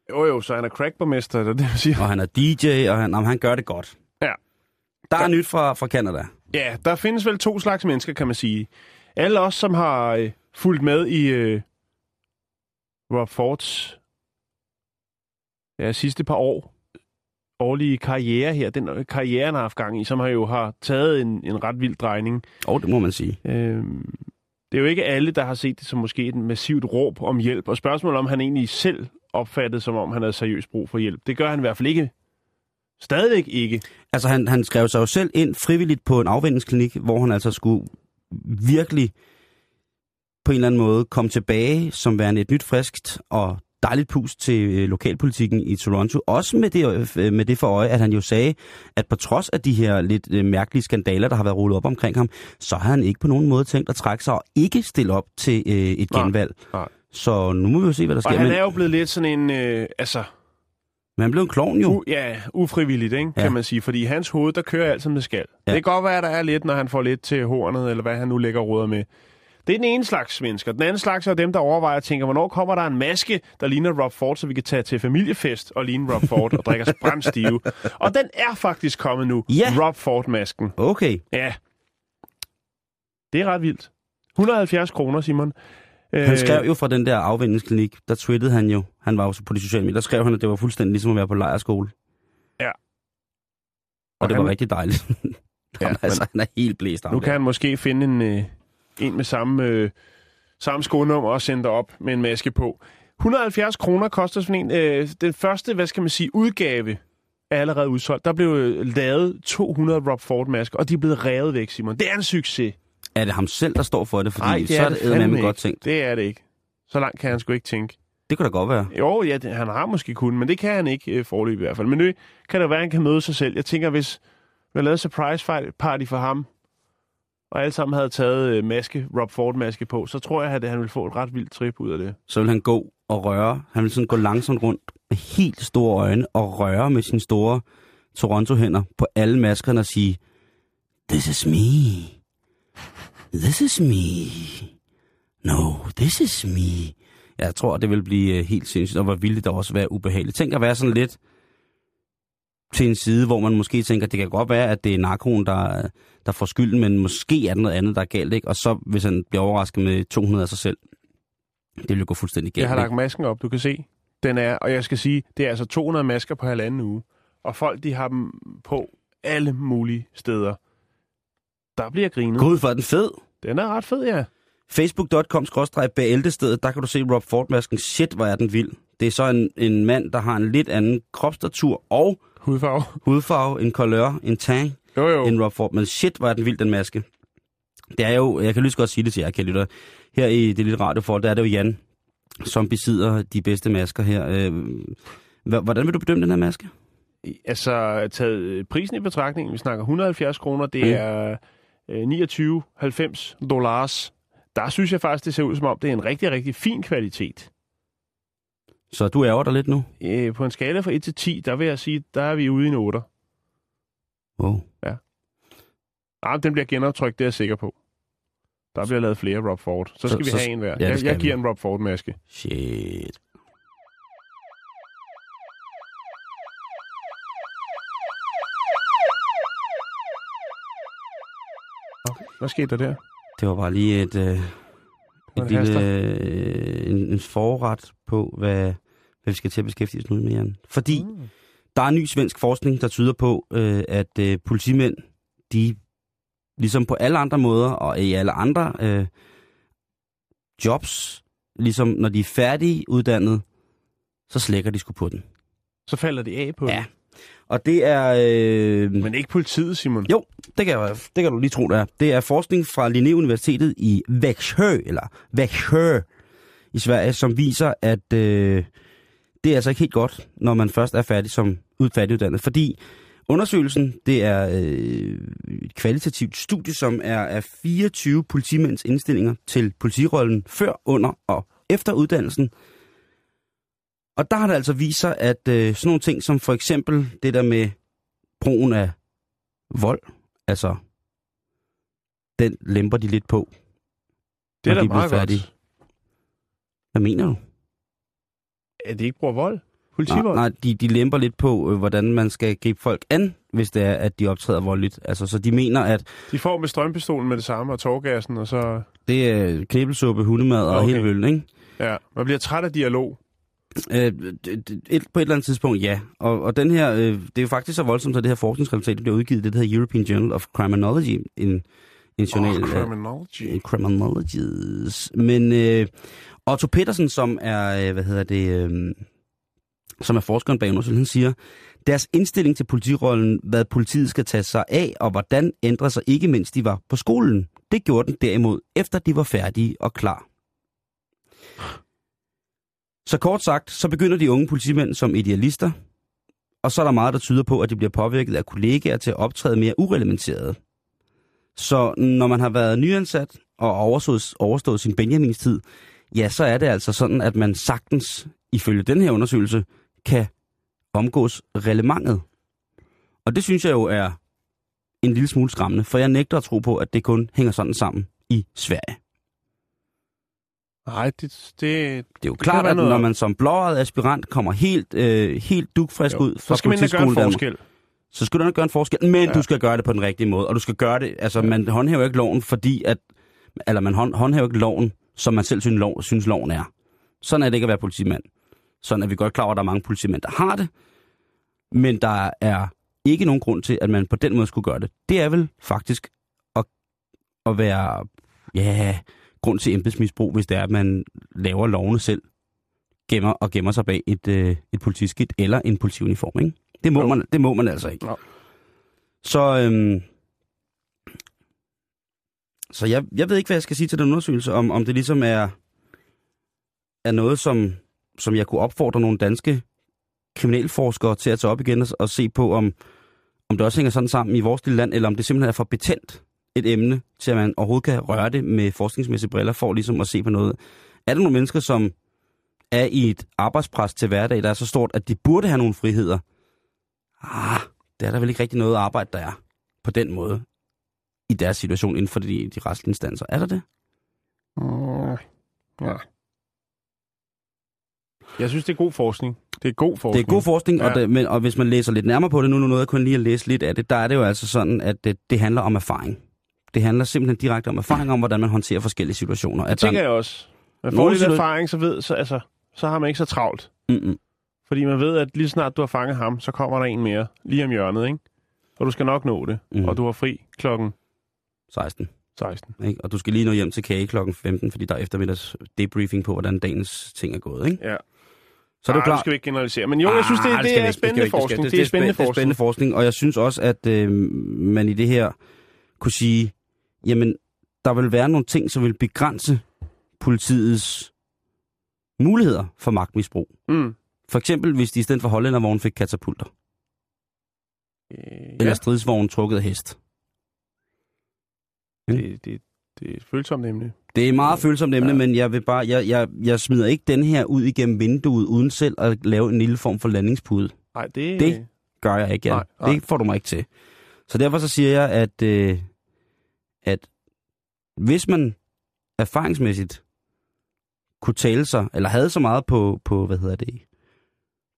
Jo jo, så han er crackborgmester, det er det, siger. Og han er DJ, og han, jamen, han gør det godt. Ja. Der er nyt fra, fra Canada. Ja, der findes vel to slags mennesker, kan man sige. Alle os, som har øh, fulgt med i øh, Rob Fords ja, sidste par år, årlige karriere her, den øh, karriere, han har haft gang i, som har jo har taget en, en ret vild drejning. Og det må man sige. Øhm, det er jo ikke alle, der har set det som måske et massivt råb om hjælp, og spørgsmålet om han egentlig selv opfattede, som om han havde seriøst brug for hjælp. Det gør han i hvert fald ikke. Stadigvæk ikke. Altså, han, han skrev sig jo selv ind frivilligt på en afvendingsklinik, hvor han altså skulle virkelig på en eller anden måde komme tilbage som værende et nyt, friskt og dejligt pus til øh, lokalpolitikken i Toronto. Også med det, øh, med det for øje, at han jo sagde, at på trods af de her lidt øh, mærkelige skandaler, der har været rullet op omkring ham, så har han ikke på nogen måde tænkt at trække sig og ikke stille op til øh, et Nej, genvalg. nej. Så nu må vi jo se, hvad der Og sker. han Men, er jo blevet lidt sådan en, øh, altså, men han blev en klovn jo. u- ja, ufrivilligt, ikke, Ja. kan man sige. Fordi i hans hoved, der kører alt, som det skal. Ja. Det kan godt være, at der er lidt, når han får lidt til hornet, eller hvad han nu lægger råder med. Det er den ene slags mennesker. Den anden slags er dem, der overvejer og tænker, hvornår kommer der en maske, der ligner Rob Ford, så vi kan tage til familiefest og ligne Rob Ford og drikke os brændstive. Og den er faktisk kommet nu. Ja. Rob Ford-masken. Okay. Ja. Det er ret vildt. 170 kroner, Simon. Han Øh, skrev jo fra den der afvendingsklinik, der twittede han jo, han var jo på de sociale medier, der skrev han, at det var fuldstændig ligesom at være på lejerskole. Ja. Og, Og det han- var rigtig dejligt. Ja, ja, altså, han er helt blæst af Nu kan han måske finde en, øh, en med samme, øh, samme skonummer og sende dig op med en maske på. 170 kroner koster sådan en. Øh, den første, hvad skal man sige, udgave er allerede udsolgt. Der blev øh, lavet 200 Rob Ford-masker, og de er blevet revet væk, Simon. Det er en succes. Er det ham selv, der står for det? Fordi Nej, det så er det det fandme godt tænkt. Det er det ikke. Så langt kan han sgu ikke tænke. Det kunne da godt være. Jo, ja, det, han har måske kun, men det kan han ikke øh, forløb i hvert fald. Men nu kan det være, at han kan møde sig selv. Jeg tænker, hvis vi havde lavet surprise party for ham, og alle sammen havde taget øh, maske, Rob Ford-maske på, så tror jeg, at han ville få et ret vildt trip ud af det. Så vil han gå og røre. Han vil sådan gå langsomt rundt med helt store øjne og røre med sine store Toronto-hænder på alle maskerne og sige, This is me. This is me. No, this is me. Jeg tror, det vil blive øh, helt sindssygt, og hvor ville det også være ubehageligt. Tænk at være sådan lidt til en side, hvor man måske tænker, det kan godt være, at det er narkoen, der, der får skylden, men måske er det noget andet, der er galt, ikke? Og så, hvis han bliver overrasket med 200 af sig selv, det vil jo gå fuldstændig galt. Jeg har ikke? lagt masken op, du kan se. Den er, og jeg skal sige, det er altså 200 masker på halvanden uge. Og folk, de har dem på alle mulige steder. Der bliver grinet. Gå ud for, den fed. Den er ret fed, ja. Facebook.com bæltestedet, der kan du se Rob Ford-masken. Shit, hvor er den vild. Det er så en, en mand, der har en lidt anden kropsstatur og Hudfarve. hudfarve, en color, en tang, Jo, jo. en Rob Ford. Men shit, er den vild, den maske. Det er jo, jeg kan lige godt sige det til jer, kære lytter. Her i det lille radio for, der er det jo Jan, som besidder de bedste masker her. Øh, Hvordan vil du bedømme den her maske? Altså, taget øh, prisen i betragtning, vi snakker 170 kroner, det Mm. er øh, 29,90 dollars. Der synes jeg faktisk, det ser ud som om, det er en rigtig, rigtig fin kvalitet. Så du ærger dig lidt nu? Øh, på en skala fra 1 til 10, der vil jeg sige, der er vi ude i en 8. Wow. Ah, den bliver genoptrykt, det er jeg sikker på. Der bliver lavet flere Rob Ford. Så Så- skal vi så- have en hver. ja, jeg, jeg vi. giver en Rob Ford-maske. Shit. Hvad skete der der? Det var bare lige et, øh, et en lille, øh, en, en forret på, hvad, hvad vi skal til at beskæftige os nu med, Jan. Fordi mm. der er ny svensk forskning, der tyder på, øh, at øh, politimænd, de ligesom på alle andre måder, og i alle andre øh, jobs, ligesom når de er færdige uddannet, så slækker de sgu på den. Så falder de af på Ja. Og det er... Øh, Men ikke politiet, Simon. jo, det kan, jeg, det kan du lige tro, det er. Det er forskning fra Linné Universitetet i Växjö, eller Växjö i Sverige, som viser, at øh, det er altså ikke helt godt, når man først er færdig som ud- færdiguddannet. Fordi undersøgelsen, det er øh, et kvalitativt studie, som er af 24 politimænds indstillinger til politirollen før, under og efter uddannelsen. Og der har det altså vist sig, at øh, sådan nogle ting som for eksempel det der med brugen af vold, altså den lemper de lidt på. Det er da de meget færdige. godt. Hvad mener du? At de ikke bruger vold? Nej, Politivold? nej de, de lemper lidt på, øh, hvordan man skal gribe folk an, hvis det er, at de optræder voldeligt. Altså, så de mener, at De får med strømpistolen med det samme og tårgassen, og så... det er knæbelsuppe, hundemad og Okay. hele vølden, ikke? Ja, man bliver træt af dialog. Øh, et, på et eller andet tidspunkt, ja. Og, og den her, øh, det er jo faktisk så voldsomt, at det her forskningsresultat det bliver udgivet det, der hedder European Journal of Criminology, en, en journal. Oh, criminology. Criminologies. Men øh, Otto Petersen, som er, øh, hvad hedder det, øh, som er forskeren bag undersøgelsen, han siger, deres indstilling til politirollen, hvad politiet skal tage sig af, og hvordan ændrer sig ikke, mens de var på skolen. Det gjorde den derimod, efter de var færdige og klar. Så kort sagt, så begynder de unge politimænd som idealister, og så er der meget, der tyder på, at de bliver påvirket af kollegaer til at optræde mere urelementeret. Så når man har været nyansat og overstået, overstået sin Benjamins-tid, ja, så er det altså sådan, at man sagtens, ifølge den her undersøgelse, kan omgås relevantet. Og det synes jeg jo er en lille smule skræmmende, for jeg nægter at tro på, at det kun hænger sådan sammen i Sverige. Nej, det, det, Det er jo klart, at noget når man som blåret aspirant kommer helt, øh, helt dugfrisk jo, ud fra så skal man gøre en forskel. så skal du gøre en forskel, men ja. Du skal gøre det på den rigtige måde, og du skal gøre det, altså man håndhæver ikke loven, fordi at, eller man hånd, håndhæver ikke loven, som man selv synes, lov, synes loven er. Sådan er det ikke at være politimand. Sådan er vi godt klar over, at der er mange politimænd, der har det, men der er ikke nogen grund til, at man på den måde skulle gøre det. Det er vel faktisk at, at være, ja, grund til embedsmisbrug, hvis det er, at man laver lovene selv, gemmer og gemmer sig bag et, øh, et politiskilt eller en politiuniform, ikke? Det må, man, det må man altså ikke. Jo. Så, øhm, så jeg, jeg ved ikke, hvad jeg skal sige til den undersøgelse, om, om det ligesom er, er noget, som, som jeg kunne opfordre nogle danske kriminalforskere til at tage op igen og, og se på, om, om det også hænger sådan sammen i vores lille land, eller om det simpelthen er for betændt et emne, til at man overhovedet kan røre det med forskningsmæssige briller, for ligesom at se på noget. Er der nogle mennesker, som er i et arbejdspres til hverdag, der er så stort, at de burde have nogle friheder? Ah, det er der vel ikke rigtig noget arbejde, der er på den måde i deres situation inden for de, de retslige instanser. Er der det? Mm, ja. Jeg synes, det er god forskning. Det er god Det forskning. er god forskning, ja. Ja. og, det, men, og hvis man læser lidt nærmere på det, nu er noget jeg kun lige at læse lidt af det, der er det jo altså sådan, at det, det handler om erfaring. Det handler simpelthen direkte om erfaring om, hvordan man håndterer forskellige situationer. Det At der- tænker jeg også. Man får lidt erfaring, så, ved, så, altså, så har man ikke så travlt. Mm-mm. Fordi man ved, at lige snart du har fanget ham, så kommer der en mere lige om hjørnet, ikke? Og du skal nok nå det. Mm. Og du har fri klokken 16. 16. Ikke? Og du skal lige nå hjem til kage klokken 15, fordi der er eftermiddags debriefing på, hvordan dagens ting er gået. Ikke? Ja. Så er det Ah, klart. skal vi ikke generalisere. Men jo, jeg synes, det, Ah, det, vi er spændende ikke, forskning. skal- Det er spændende Det er forskning. spændende forskning, og jeg synes også, at øh, man i det her kunne sige, jamen, der vil være nogle ting, som vil begrænse politiets muligheder for magtmisbrug. Mm. For eksempel, hvis de i stedet for hollændervogn fik katapulter, Øh, eller ja, stridsvogn trukket af hest. det, det, det er et følsomt emne. Det er meget følsomt emne, ja. Ja. men jeg vil bare, jeg, jeg, jeg smider ikke den her ud igennem vinduet, uden selv at lave en lille form for landingspude. Nej, det, Det- gør jeg ikke, Jan. Nej, nej. Det får du mig ikke til. Så derfor så siger jeg, at, øh, at hvis man erfaringsmæssigt kunne tale sig, eller havde så meget på, på hvad hedder det,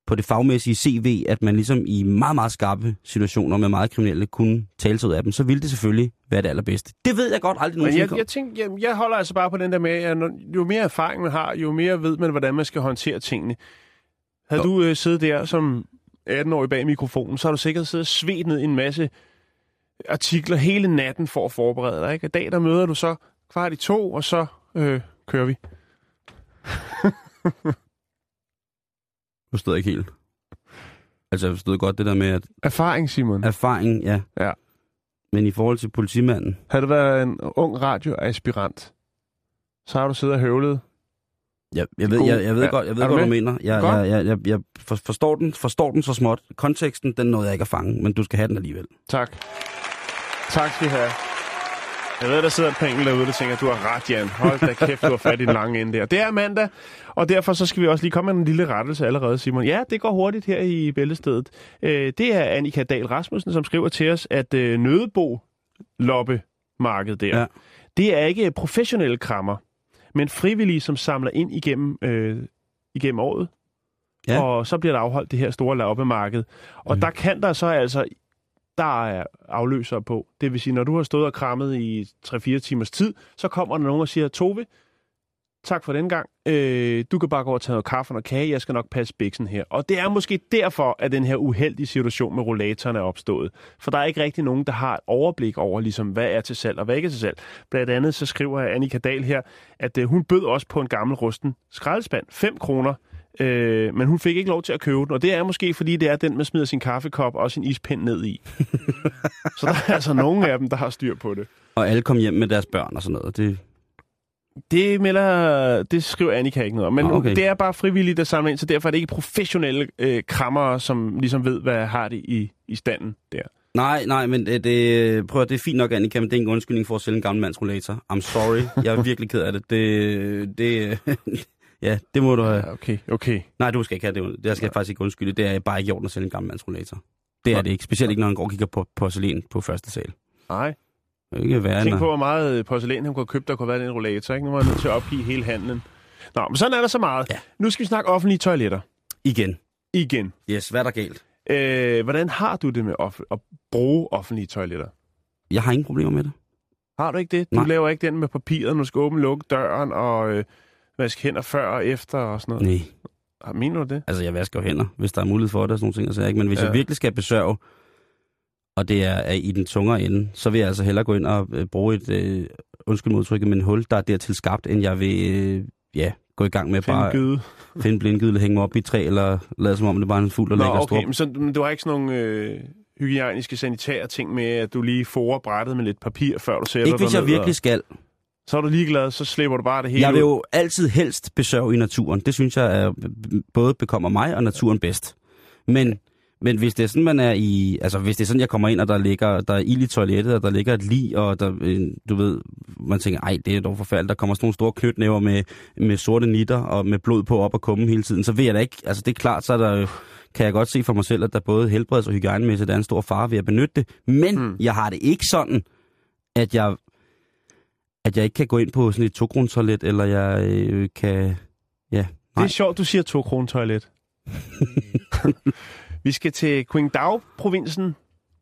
på det fagmæssige CV, at man ligesom i meget, meget skarpe situationer med meget kriminelle kunne tale sig ud af dem, så ville det selvfølgelig være det allerbedste. Det ved jeg godt aldrig Men nogensinde. jeg, jeg, tænker, jeg, jeg holder altså bare på den der med, at jo mere erfaring man har, jo mere ved man, hvordan man skal håndtere tingene. Havde Jo. du øh, siddet der som 18-årig bag mikrofonen, så har du sikkert siddet og svedt ned i en masse artikler hele natten for at forberede dig. Ikke? I dag der møder du så kvart i to, og så øh, kører vi. Du stod ikke helt. Altså, jeg forstod godt det der med, at Erfaring, Simon. erfaring, ja. Ja. Men i forhold til politimanden, Havde du været en ung radioaspirant, så har du siddet og høvlet. jeg, jeg, ved, jeg, jeg ved Ja. godt, jeg ved du godt, hvad du mener. Jeg, Godt. jeg, jeg, jeg, jeg for- forstår, den, forstår den så småt. Konteksten, den nåede jeg ikke at fange, men du skal have den alligevel. Tak. Tak skal I have. Jeg ved, der sidder et par enkelte derude, der tænker, at du har ret, Jan. Hold da kæft, du har fat i den lange ende der. Det er mandag, og derfor så skal vi også lige komme med en lille rettelse allerede, Simon. Ja, det går hurtigt her i Bæltestedet. Øh, Det er Annika Dahl Rasmussen, som skriver til os, at øh, Nødebo loppemarked der, Ja. ja. det er ikke professionelle krammer, men frivillige, som samler ind igennem, øh, igennem året. Ja. Og så bliver der afholdt det her store loppemarked. Og Mm. der kan der så altså der er afløsere på. Det vil sige, når du har stået og krammet i 3-4 timers tid, så kommer der nogen og siger, Tove, tak for den gang. Øh, du kan bare gå og tage noget kaffe og noget kage. Jeg skal nok passe biksen her. Og det er måske derfor, at den her uheldige situation med rollatoren er opstået. For der er ikke rigtig nogen, der har et overblik over, ligesom, hvad er til salg og hvad ikke er til salg. Blandt andet så skriver Annika Dahl her, at øh, hun bød også på en gammel rusten skraldespand. 5 kroner. Øh, men hun fik ikke lov til at købe den, og det er måske, fordi det er den, man smider sin kaffekop og sin ispind ned i. så der er altså nogle af dem, der har styr på det. Og alle kom hjem med deres børn og sådan noget. Det, Det melder, det skriver Annika ikke noget om. Men Ah, okay. det er bare frivilligt, der samler ind, så derfor er det ikke professionelle øh, krammere, som ligesom ved, hvad har det i, i standen der. nej, nej, men det, det, prøv at, det er fint nok, Annika, men det er ingen undskyldning for at sælge en gammel mands rollator. I'm sorry. Jeg er virkelig ked af det. Det, det ja, det må du have. Ja, okay, okay. Nej, du skal ikke have det. Det skal jeg faktisk ikke undskylde. Det er bare ikke i orden at sælge en gammel mands rollator. Det er det ikke. Specielt ikke, når han går og kigger på porcelæn på første sal. Nej. Det ikke værre, Tænk på, hvor meget porcelæn han kunne have købt, der kunne i en rollator. Ikke? Nu var han nødt til at opgive hele handlen. Nå, men sådan er der så meget. Ja. Nu skal vi snakke offentlige toiletter. Igen. Igen. Yes, hvad er der galt? Øh, hvordan har du det med off- at bruge offentlige toiletter? Jeg har ingen problemer med det. Har du ikke det? Du Nej. laver ikke den med papiret, når du skal åbne lukke døren og øh, vaske hænder før og efter og sådan noget? Nej. Nej. Mener du det? Altså, jeg vasker jo hænder, hvis der er mulighed for det og sådan nogle ting. Altså, ikke? Men hvis ja. Jeg virkelig skal besørge, og det er, er i den tungere ende, så vil jeg altså hellere gå ind og øh, bruge et, øh, undskyld modtrykket, men hul, der er dertil skabt, end jeg vil øh, ja, gå i gang med Finde bare gyde. finde blindgyde, hænge mig op i træ, eller lade som om det bare er en fugl, der Nå, ligger okay, okay. men, så, men du har ikke sådan nogle øh, hygiejniske, sanitære ting med, at du lige forer brættet med lidt papir, før du sætter Ikke dig hvis jeg ned, virkelig og, skal. Så er du ligeglad, så slipper du bare det hele Jeg vil ud. jo altid helst besørge i naturen. Det synes jeg er, både bekommer mig og naturen bedst. Men, men hvis det er sådan, man er i... Altså, hvis det er sådan, jeg kommer ind, og der ligger der er ild i toilettet, og der ligger et lig, og der, øh, du ved, man tænker, ej, det er dog forfærdeligt. Der kommer sådan nogle store knytnæver med, med sorte nitter og med blod på op og komme hele tiden. Så ved jeg da ikke... Altså, det er klart, så er der, kan jeg godt se for mig selv, at der både helbreds- og hygiejnemæssigt er en stor fare ved at benytte det. Men mm. jeg har det ikke sådan, at jeg at jeg ikke kan gå ind på sådan et totoilet eller jeg øh, kan... Ja, Det nej. er sjovt, du siger to kroner toilet. vi skal til Qingdao-provinsen.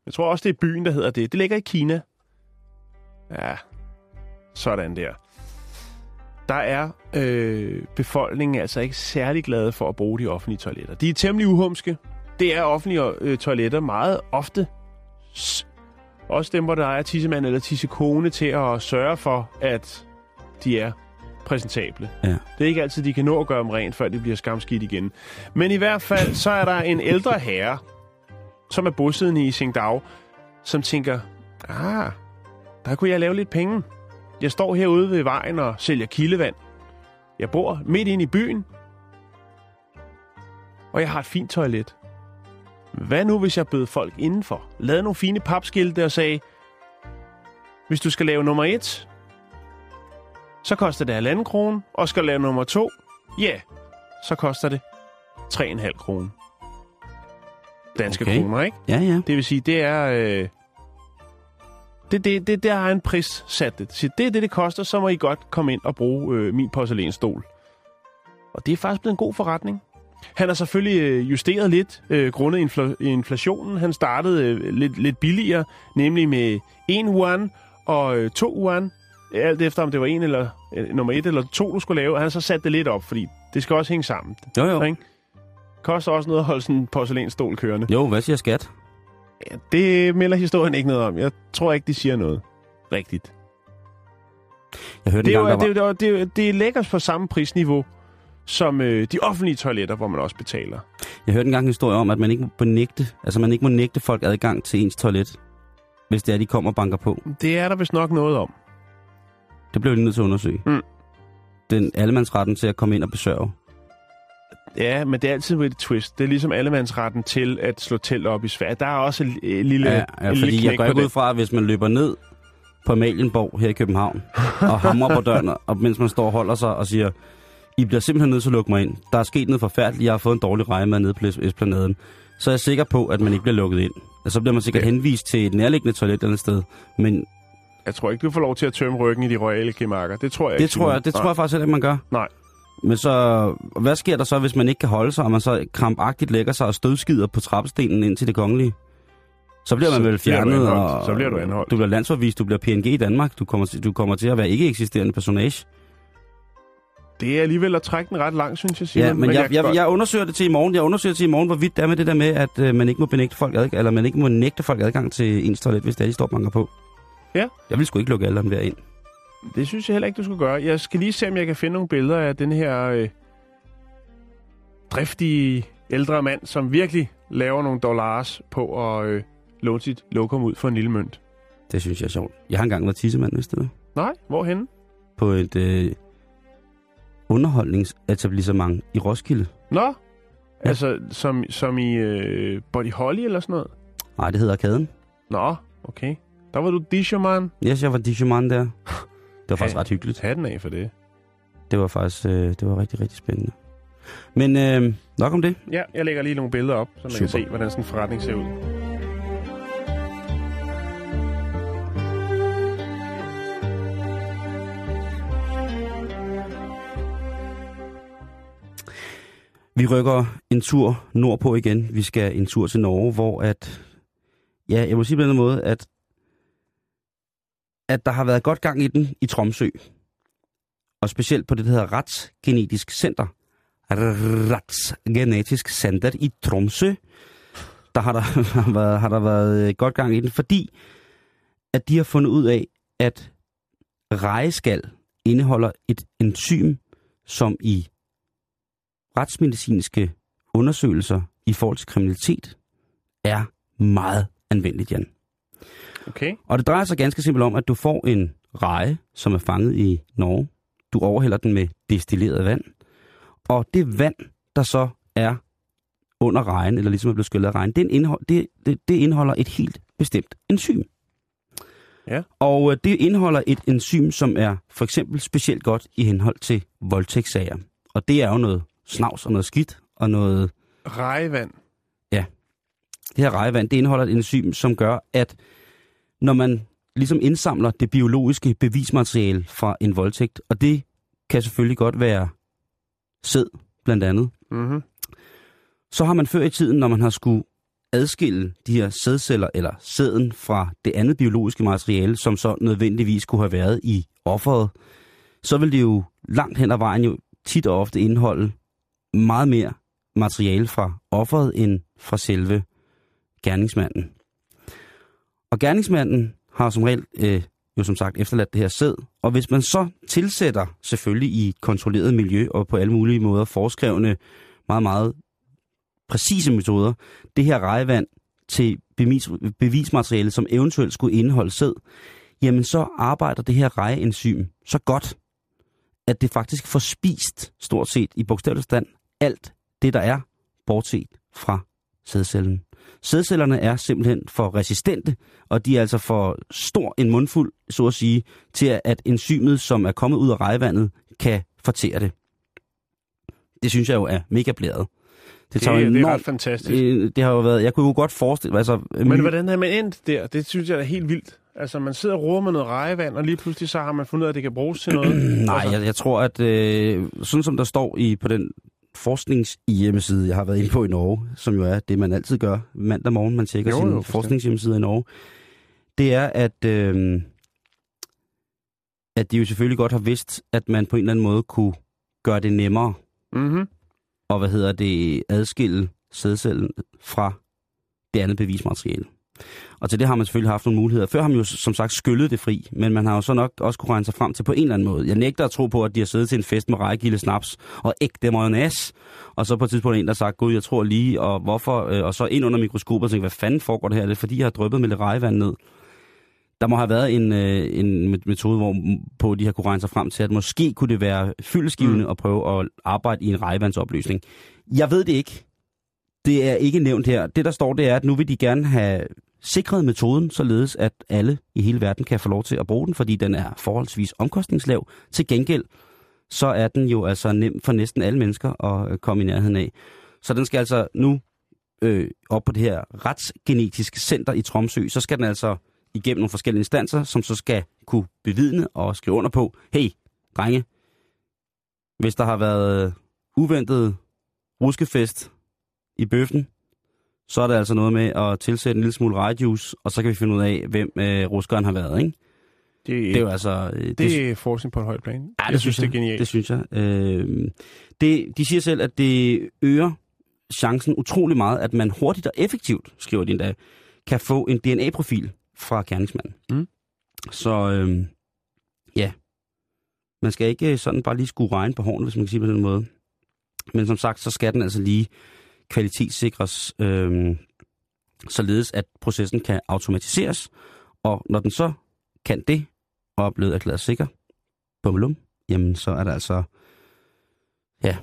Jeg tror også, det er byen, der hedder det. Det ligger i Kina. Ja, sådan der. Der er øh, befolkningen altså ikke særlig glade for at bruge de offentlige toiletter. De er temmelig uhumske. Det er offentlige øh, toiletter meget ofte. Også dem, hvor der er tissemand eller tissekone til at sørge for, at de er præsentable. Ja. Det er ikke altid, de kan nå at gøre dem rent, før de bliver skamskidt igen. Men i hvert fald, så er der en ældre herre, som er bosiddende i Qingdao, som tænker, ah, der kunne jeg lave lidt penge. Jeg står herude ved vejen og sælger kildevand. Jeg bor midt inde i byen, og jeg har et fint toilet. Hvad nu, hvis jeg bød folk indenfor? Lavede nogle fine papskilte og sagde, hvis du skal lave nummer et, så koster det halvanden krone, og skal lave nummer to, ja, yeah, så koster det 3,5 kroner. Danske Okay. okay. kroner, ikke? Ja, ja. Det vil sige, det er... Øh, det, det, det, der har en pris sat det. Så det er det, det koster, så må I godt komme ind og bruge øh, min porcelænsstol. Og det er faktisk blevet en god forretning. Han har selvfølgelig øh, justeret lidt øh, grundet infl- inflationen. Han startede øh, lidt, lidt billigere, nemlig med 1 yuan og øh, 2 yuan. Alt efter, om det var en eller øh, nummer et eller to, du skulle lave. Og han har så sat det lidt op, fordi det skal også hænge sammen. Jo, jo. Ikke? Koster også noget at holde sådan en porcelænsstol kørende. Jo, hvad siger skat? Ja, det melder historien ikke noget om. Jeg tror ikke, de siger noget rigtigt. Jeg hørte Det er, engang, jo, der det, var... er, jo- det, er, det ligger på samme prisniveau som øh, de offentlige toiletter, hvor man også betaler. Jeg hørte engang en historie om, at man ikke må benægte, altså man ikke må nægte folk adgang til ens toilet, hvis det er, de kommer og banker på. Det er der vist nok noget om. Det blev vi nødt til at undersøge. Mm. Den allemandsretten til at komme ind og besørge. Ja, men det er altid et twist. Det er ligesom allemandsretten til at slå telt op i Sverige. Der er også en lille, Ja, ja lille fordi jeg går ikke ud fra, at hvis man løber ned på Amalienborg her i København, og hamrer på døren, og mens man står og holder sig og siger, I bliver simpelthen nødt til at lukke mig ind. Der er sket noget forfærdeligt. Jeg har fået en dårlig rejemad nede på Esplanaden. Så er jeg sikker på, at man ikke bliver lukket ind. Og så bliver man sikkert Ja. henvist til et nærliggende toilet et andet sted. Men Jeg tror ikke, du får lov til at tømme ryggen i de royale gemakker. Det tror jeg det ikke. tror jeg, det tror Nej. jeg faktisk ikke, man gør. Nej. Men så, hvad sker der så, hvis man ikke kan holde sig, og man så krampagtigt lægger sig og stødskider på trappestenen ind til det kongelige? Så bliver man Så vel fjernet, og Så bliver du anholdt. du bliver landsforvist, du bliver PNG i Danmark, du kommer til, du kommer til at være ikke eksisterende personage. Det er alligevel at trække den ret langt, synes jeg, Simon. Ja, men jeg, jeg, godt- jeg undersøger det til i morgen. Jeg undersøger det til i morgen, hvorvidt det er med det der med, at øh, man ikke må benægte folk adgang, eller man ikke må nægte folk adgang til ens toilet, hvis det er, de står banker på. Ja. Jeg vil sgu ikke lukke alle dem der ind. Det synes jeg heller ikke, du skulle gøre. Jeg skal lige se, om jeg kan finde nogle billeder af den her øh, driftige ældre mand, som virkelig laver nogle dollars på at øh, låne sit lokum ud for en lille mønt. Det synes jeg er sjovt. Jeg har engang været tissemand, hvis det er. Nej, hvorhenne? På et øh, underholdningsetablissement i Roskilde. Nå, Ja. altså som, som i øh, Body Holly eller sådan noget? Nej, det hedder Arkaden. Nå, okay. Der var du disherman. Yes, jeg var DJ-mand der. Det var faktisk Ja. ret hyggeligt. Hatten af for det. Det var faktisk øh, det var rigtig, rigtig spændende. Men øh, nok om det. Ja, jeg lægger lige nogle billeder op, så man kan Super. se, hvordan sådan en forretning ser ud. Vi rykker en tur nordpå igen. Vi skal en tur til Norge, hvor at... Ja, jeg må sige på den måde, at, at der har været godt gang i den i Tromsø. Og specielt på det, der hedder Retsgenetisk Center. Retsgenetisk Center i Tromsø. Der har der, har været, har der været øh, godt gang i den, fordi at de har fundet ud af, at rejeskal indeholder et enzym, som i retsmedicinske undersøgelser i forhold til kriminalitet er meget anvendeligt, Jan. Okay. Og det drejer sig ganske simpelt om, at du får en reje, som er fanget i Norge. Du overhælder den med destilleret vand. Og det vand, der så er under rejen, eller ligesom er blevet skyllet af rejen, det, indhold, det, det, det indeholder et helt bestemt enzym. Ja. Og øh, det indeholder et enzym, som er for eksempel specielt godt i henhold til voldtægtssager. Og det er jo noget snavs og noget skidt og noget Rejevand. det her rejevand, det indeholder et enzym, som gør, at når man ligesom indsamler det biologiske bevismateriale fra en voldtægt, og det kan selvfølgelig godt være sæd, blandt andet, Mm-hmm. så har man før i tiden, når man har skulle adskille de her sædceller eller sæden fra det andet biologiske materiale, som så nødvendigvis kunne have været i offeret, så vil det jo langt hen ad vejen jo tit og ofte indeholde meget mere materiale fra offeret end fra selve gerningsmanden. Og gerningsmanden har som regel øh, jo som sagt efterladt det her sæd, og hvis man så tilsætter selvfølgelig i et kontrolleret miljø og på alle mulige måder forskrevne meget, meget præcise metoder, det her rejevand til bevis, bevismateriale, som eventuelt skulle indeholde sæd, jamen så arbejder det her rejeenzym så godt, at det faktisk får spist, stort set i bogstavelig stand, alt det, der er, bortset fra sædcellen. Sædcellerne er simpelthen for resistente, og de er altså for stor en mundfuld, så at sige, til at enzymet, som er kommet ud af rejevandet, kan fortære det. Det synes jeg jo er mega blæret. Det, tager det, det er enormt- ret fantastisk. Øh, det har jo været, jeg kunne jo godt forestille altså, Men hvordan er man endt der? Det synes jeg er helt vildt. Altså, man sidder og roer med noget rejevand, og lige pludselig så har man fundet ud af, at det kan bruges til noget. Nej, altså, jeg, jeg tror, at øh, sådan som der står i på den forskningshjemmeside, jeg har været inde på i Norge, som jo er det, man altid gør mandag morgen, man tjekker Jo, sin jo, bestemt. forskningshjemmeside i Norge, det er, at, øh, at de jo selvfølgelig godt har vidst, at man på en eller anden måde kunne gøre det nemmere Mm-hmm. og hvad hedder det, adskille sædcellen fra det andet bevismateriale. Og til det har man selvfølgelig haft nogle muligheder. Før har man jo som sagt skyllet det fri, men man har jo så nok også kunne regne sig frem til på en eller anden måde. Jeg nægter at tro på, at de har siddet til en fest med rejegilde snaps og ægte mayonnaise, og så på et tidspunkt en, der sagt, gud, jeg tror lige, og hvorfor, øh, og så ind under mikroskopet og tænkte, hvad fanden foregår det her? Det er fordi, jeg har dryppet med lidt rejevand ned. Der må have været en, øh, en metode, hvor på de har kunne regne sig frem til, at måske kunne det være fyldeskivende mm. at prøve at arbejde i en rejevandsopløsning. Jeg ved det ikke. Det er ikke nævnt her. Det, der står, det er, at nu vil de gerne have sikret metoden, således at alle i hele verden kan få lov til at bruge den, fordi den er forholdsvis omkostningslav. Til gengæld, så er den jo altså nem for næsten alle mennesker at øh, komme i nærheden af. Så den skal altså nu øh, op på det her retsgenetiske center i Tromsø, så skal den altså igennem nogle forskellige instanser, som så skal kunne bevidne og skrive under på, hey, drenge, hvis der har været øh, uventet ruskefest i bøffen, så er det altså noget med at tilsætte en lille smule rejejuice, og så kan vi finde ud af, hvem øh, ruskeren har været, ikke? Det, Det er jo altså... øh, det er forskning på et højt plan. Ja, jeg synes, det er genialt. Det synes jeg. Øh, det, de siger selv, at det øger chancen utrolig meget, at man hurtigt og effektivt, skriver de endda, kan få en DNA-profil fra gerningsmanden. Mm. Så øh, ja, man skal ikke sådan bare lige skue regn på hårene, hvis man kan sige på den måde. Men som sagt, så skal den altså lige kvalitetssikres, øh, således at processen kan automatiseres. Og når den så kan det, og er blevet erklæret sikker, bummelum, jamen så er der altså, ja,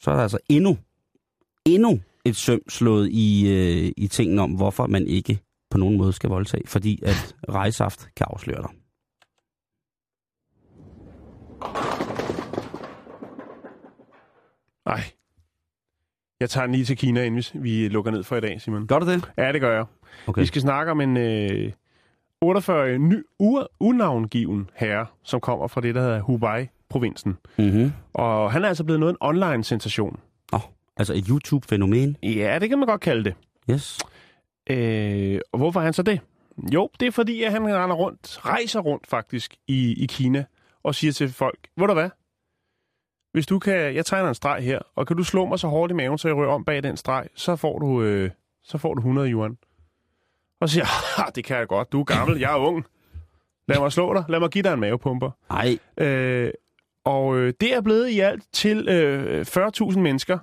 så er der altså endnu, endnu et søm slået i, øh, i tingene om, hvorfor man ikke på nogen måde skal voldtage, fordi at rejsaft kan afsløre dig. Nej. Jeg tager den lige til Kina, inden vi- lukker ned for i dag, Simon. Gør du det? Ja, det gør jeg. Okay. Vi skal snakke om en øh, 48 ny u- unavngiven herre, som kommer fra det, der hedder Hubei-provinsen. Mm-hmm. Og han er altså blevet noget en online-sensation. Oh, altså et YouTube-fænomen. Ja, det kan man godt kalde det. Yes. Øh, og hvorfor er han så det? Jo, det er fordi, at han render rundt, rejser rundt faktisk i, i Kina og siger til folk, ved du hvad? Hvis du kan, jeg tegner en streg her, og kan du slå mig så hårdt i maven, så jeg rører om bag den streg, så får du, øh, så får du 100 yuan. Og så siger "Ah, det kan jeg godt, du er gammel, jeg er ung. Lad mig slå dig, lad mig give dig en mavepumper. Nej. Øh, og øh, det er blevet i alt til øh, 40.000 mennesker,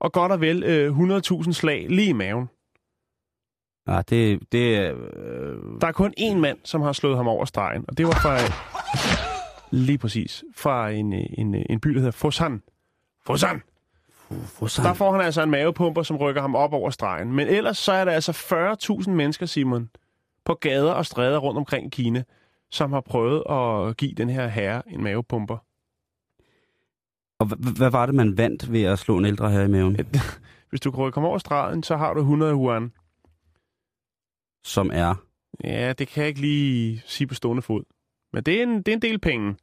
og godt og vel øh, 100.000 slag lige i maven. Ja, det, det er... Øh, Der er kun én mand, som har slået ham over stregen, og det var fra... Lige præcis. Fra en, øh, en, øh, en by, der hedder Fosan. Fosan! Fosan. Der får han altså en mavepumper, som rykker ham op over stregen. Men ellers så er der altså 40.000 mennesker, Simon, på gader og stræder rundt omkring Kina, som har prøvet at give den her herre en mavepumper. og hvad var det, man vandt ved at slå en ældre her i maven? Hvis du ham over stregen, så har du 100 yuan. Som er... Ja, det kan jeg ikke lige sige på stående fod. Men det er en, det er en del penge.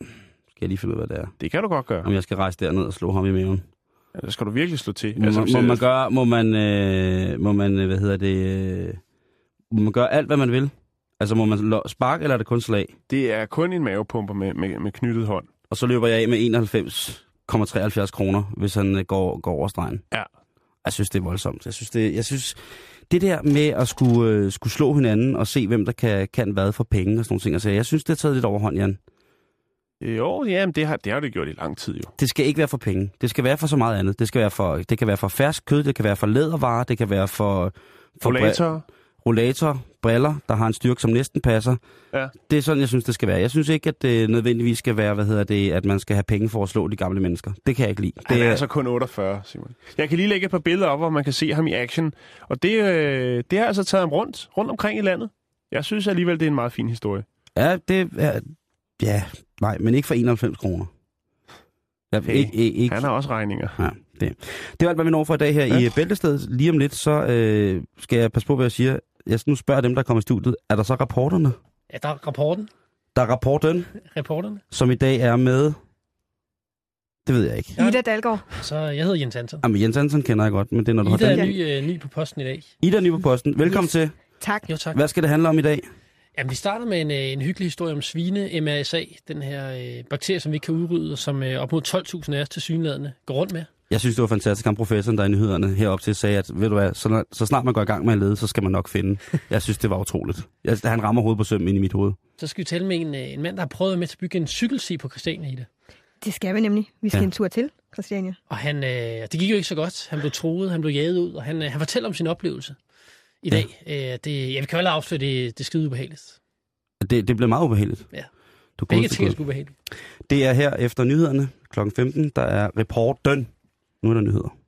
Skal jeg lige finde ud af, hvad det er? Det kan du godt gøre. Om jeg skal rejse derned og slå ham i maven? Ja, det skal du virkelig slå til. Må, altså, må, man gøre, må man, øh, må man, øh, hvad hedder det, øh, må man gøre alt, hvad man vil? Altså, må man sparke, eller er det kun slag? Det er kun en mavepumper med, med, med knyttet hånd. Og så løber jeg af med 91,73 kroner, hvis han øh, går, går over stregen. Ja. Jeg synes, det er voldsomt. Jeg synes, det, jeg synes, det der med at skulle, øh, skulle slå hinanden og se, hvem der kan, kan hvad for penge og sådan nogle ting. Altså, jeg synes, det har taget lidt overhånd, Jan. Jo, jamen, det har, det har det gjort i lang tid jo. Det skal ikke være for penge. Det skal være for så meget andet. Det, skal være for, det kan være for fersk kød, det kan være for lædervarer, det kan være for... for Rollator. rollator, briller, der har en styrke, som næsten passer. Ja. Det er sådan, jeg synes, det skal være. Jeg synes ikke, at det nødvendigvis skal være, hvad hedder det, at man skal have penge for at slå de gamle mennesker. Det kan jeg ikke lide. Han Det er altså kun 48, Simon. Jeg kan lige lægge et par billeder op, hvor man kan se ham i action. Og det, øh, det har altså taget ham rundt, rundt omkring i landet. Jeg synes alligevel, det er en meget fin historie. Ja, det er... Ja, nej, men ikke for 91 kroner. Ja, Hey, ikke, ikke. Han har også regninger. Ja, det. det var alt, hvad vi når for i dag her. Ja. i Bæltestedet. Lige om lidt, så øh, skal jeg passe på, hvad jeg siger. Jeg skal nu spørge dem, der kommer i studiet. Er der så rapporterne? Ja, der er rapporten. Der er rapporten, Reporterne. som i dag er med... Det ved jeg ikke. Ida Dalgaard. Så jeg hedder Jens Hansen. Jamen, Jens Hansen kender jeg godt, men det er, når du Ida har er den. ny, øh, ny på posten i dag. Ida er ny på posten. Velkommen Yes. til. Tak. Jo, tak. Hvad skal det handle om i dag? Jamen, vi starter med en, øh, en hyggelig historie om svine MRSA, den her øh, bakterie, som vi kan udrydde, som øh, op mod 12.000 af os til synlædende går rundt med. Jeg synes, det var fantastisk. Han professoren, der i nyhederne herop til sagde, at ved du hvad, så, så snart man går i gang med at lede, så skal man nok finde. Jeg synes, det var utroligt. Jeg, han rammer hovedet på sømmen ind i mit hoved. Så skal vi tale med en, øh, en mand, der har prøvet med at bygge en cykelsti på Christiania i det. Det skal vi nemlig. Vi skal Ja. ja. en tur til Christiania. Og han, øh, det gik jo ikke så godt. Han blev troet, han blev jaget ud, og han, øh, han fortæller om sin oplevelse i Ja. dag. Øh, det, jeg vil kan vel afsløre, det, det er skide ubehageligt. Det, det blev meget ubehageligt. Ja. Du Begge ting er ubehageligt. Det er her efter nyhederne kl. 15. Der er reporten. Nu er der nyheder.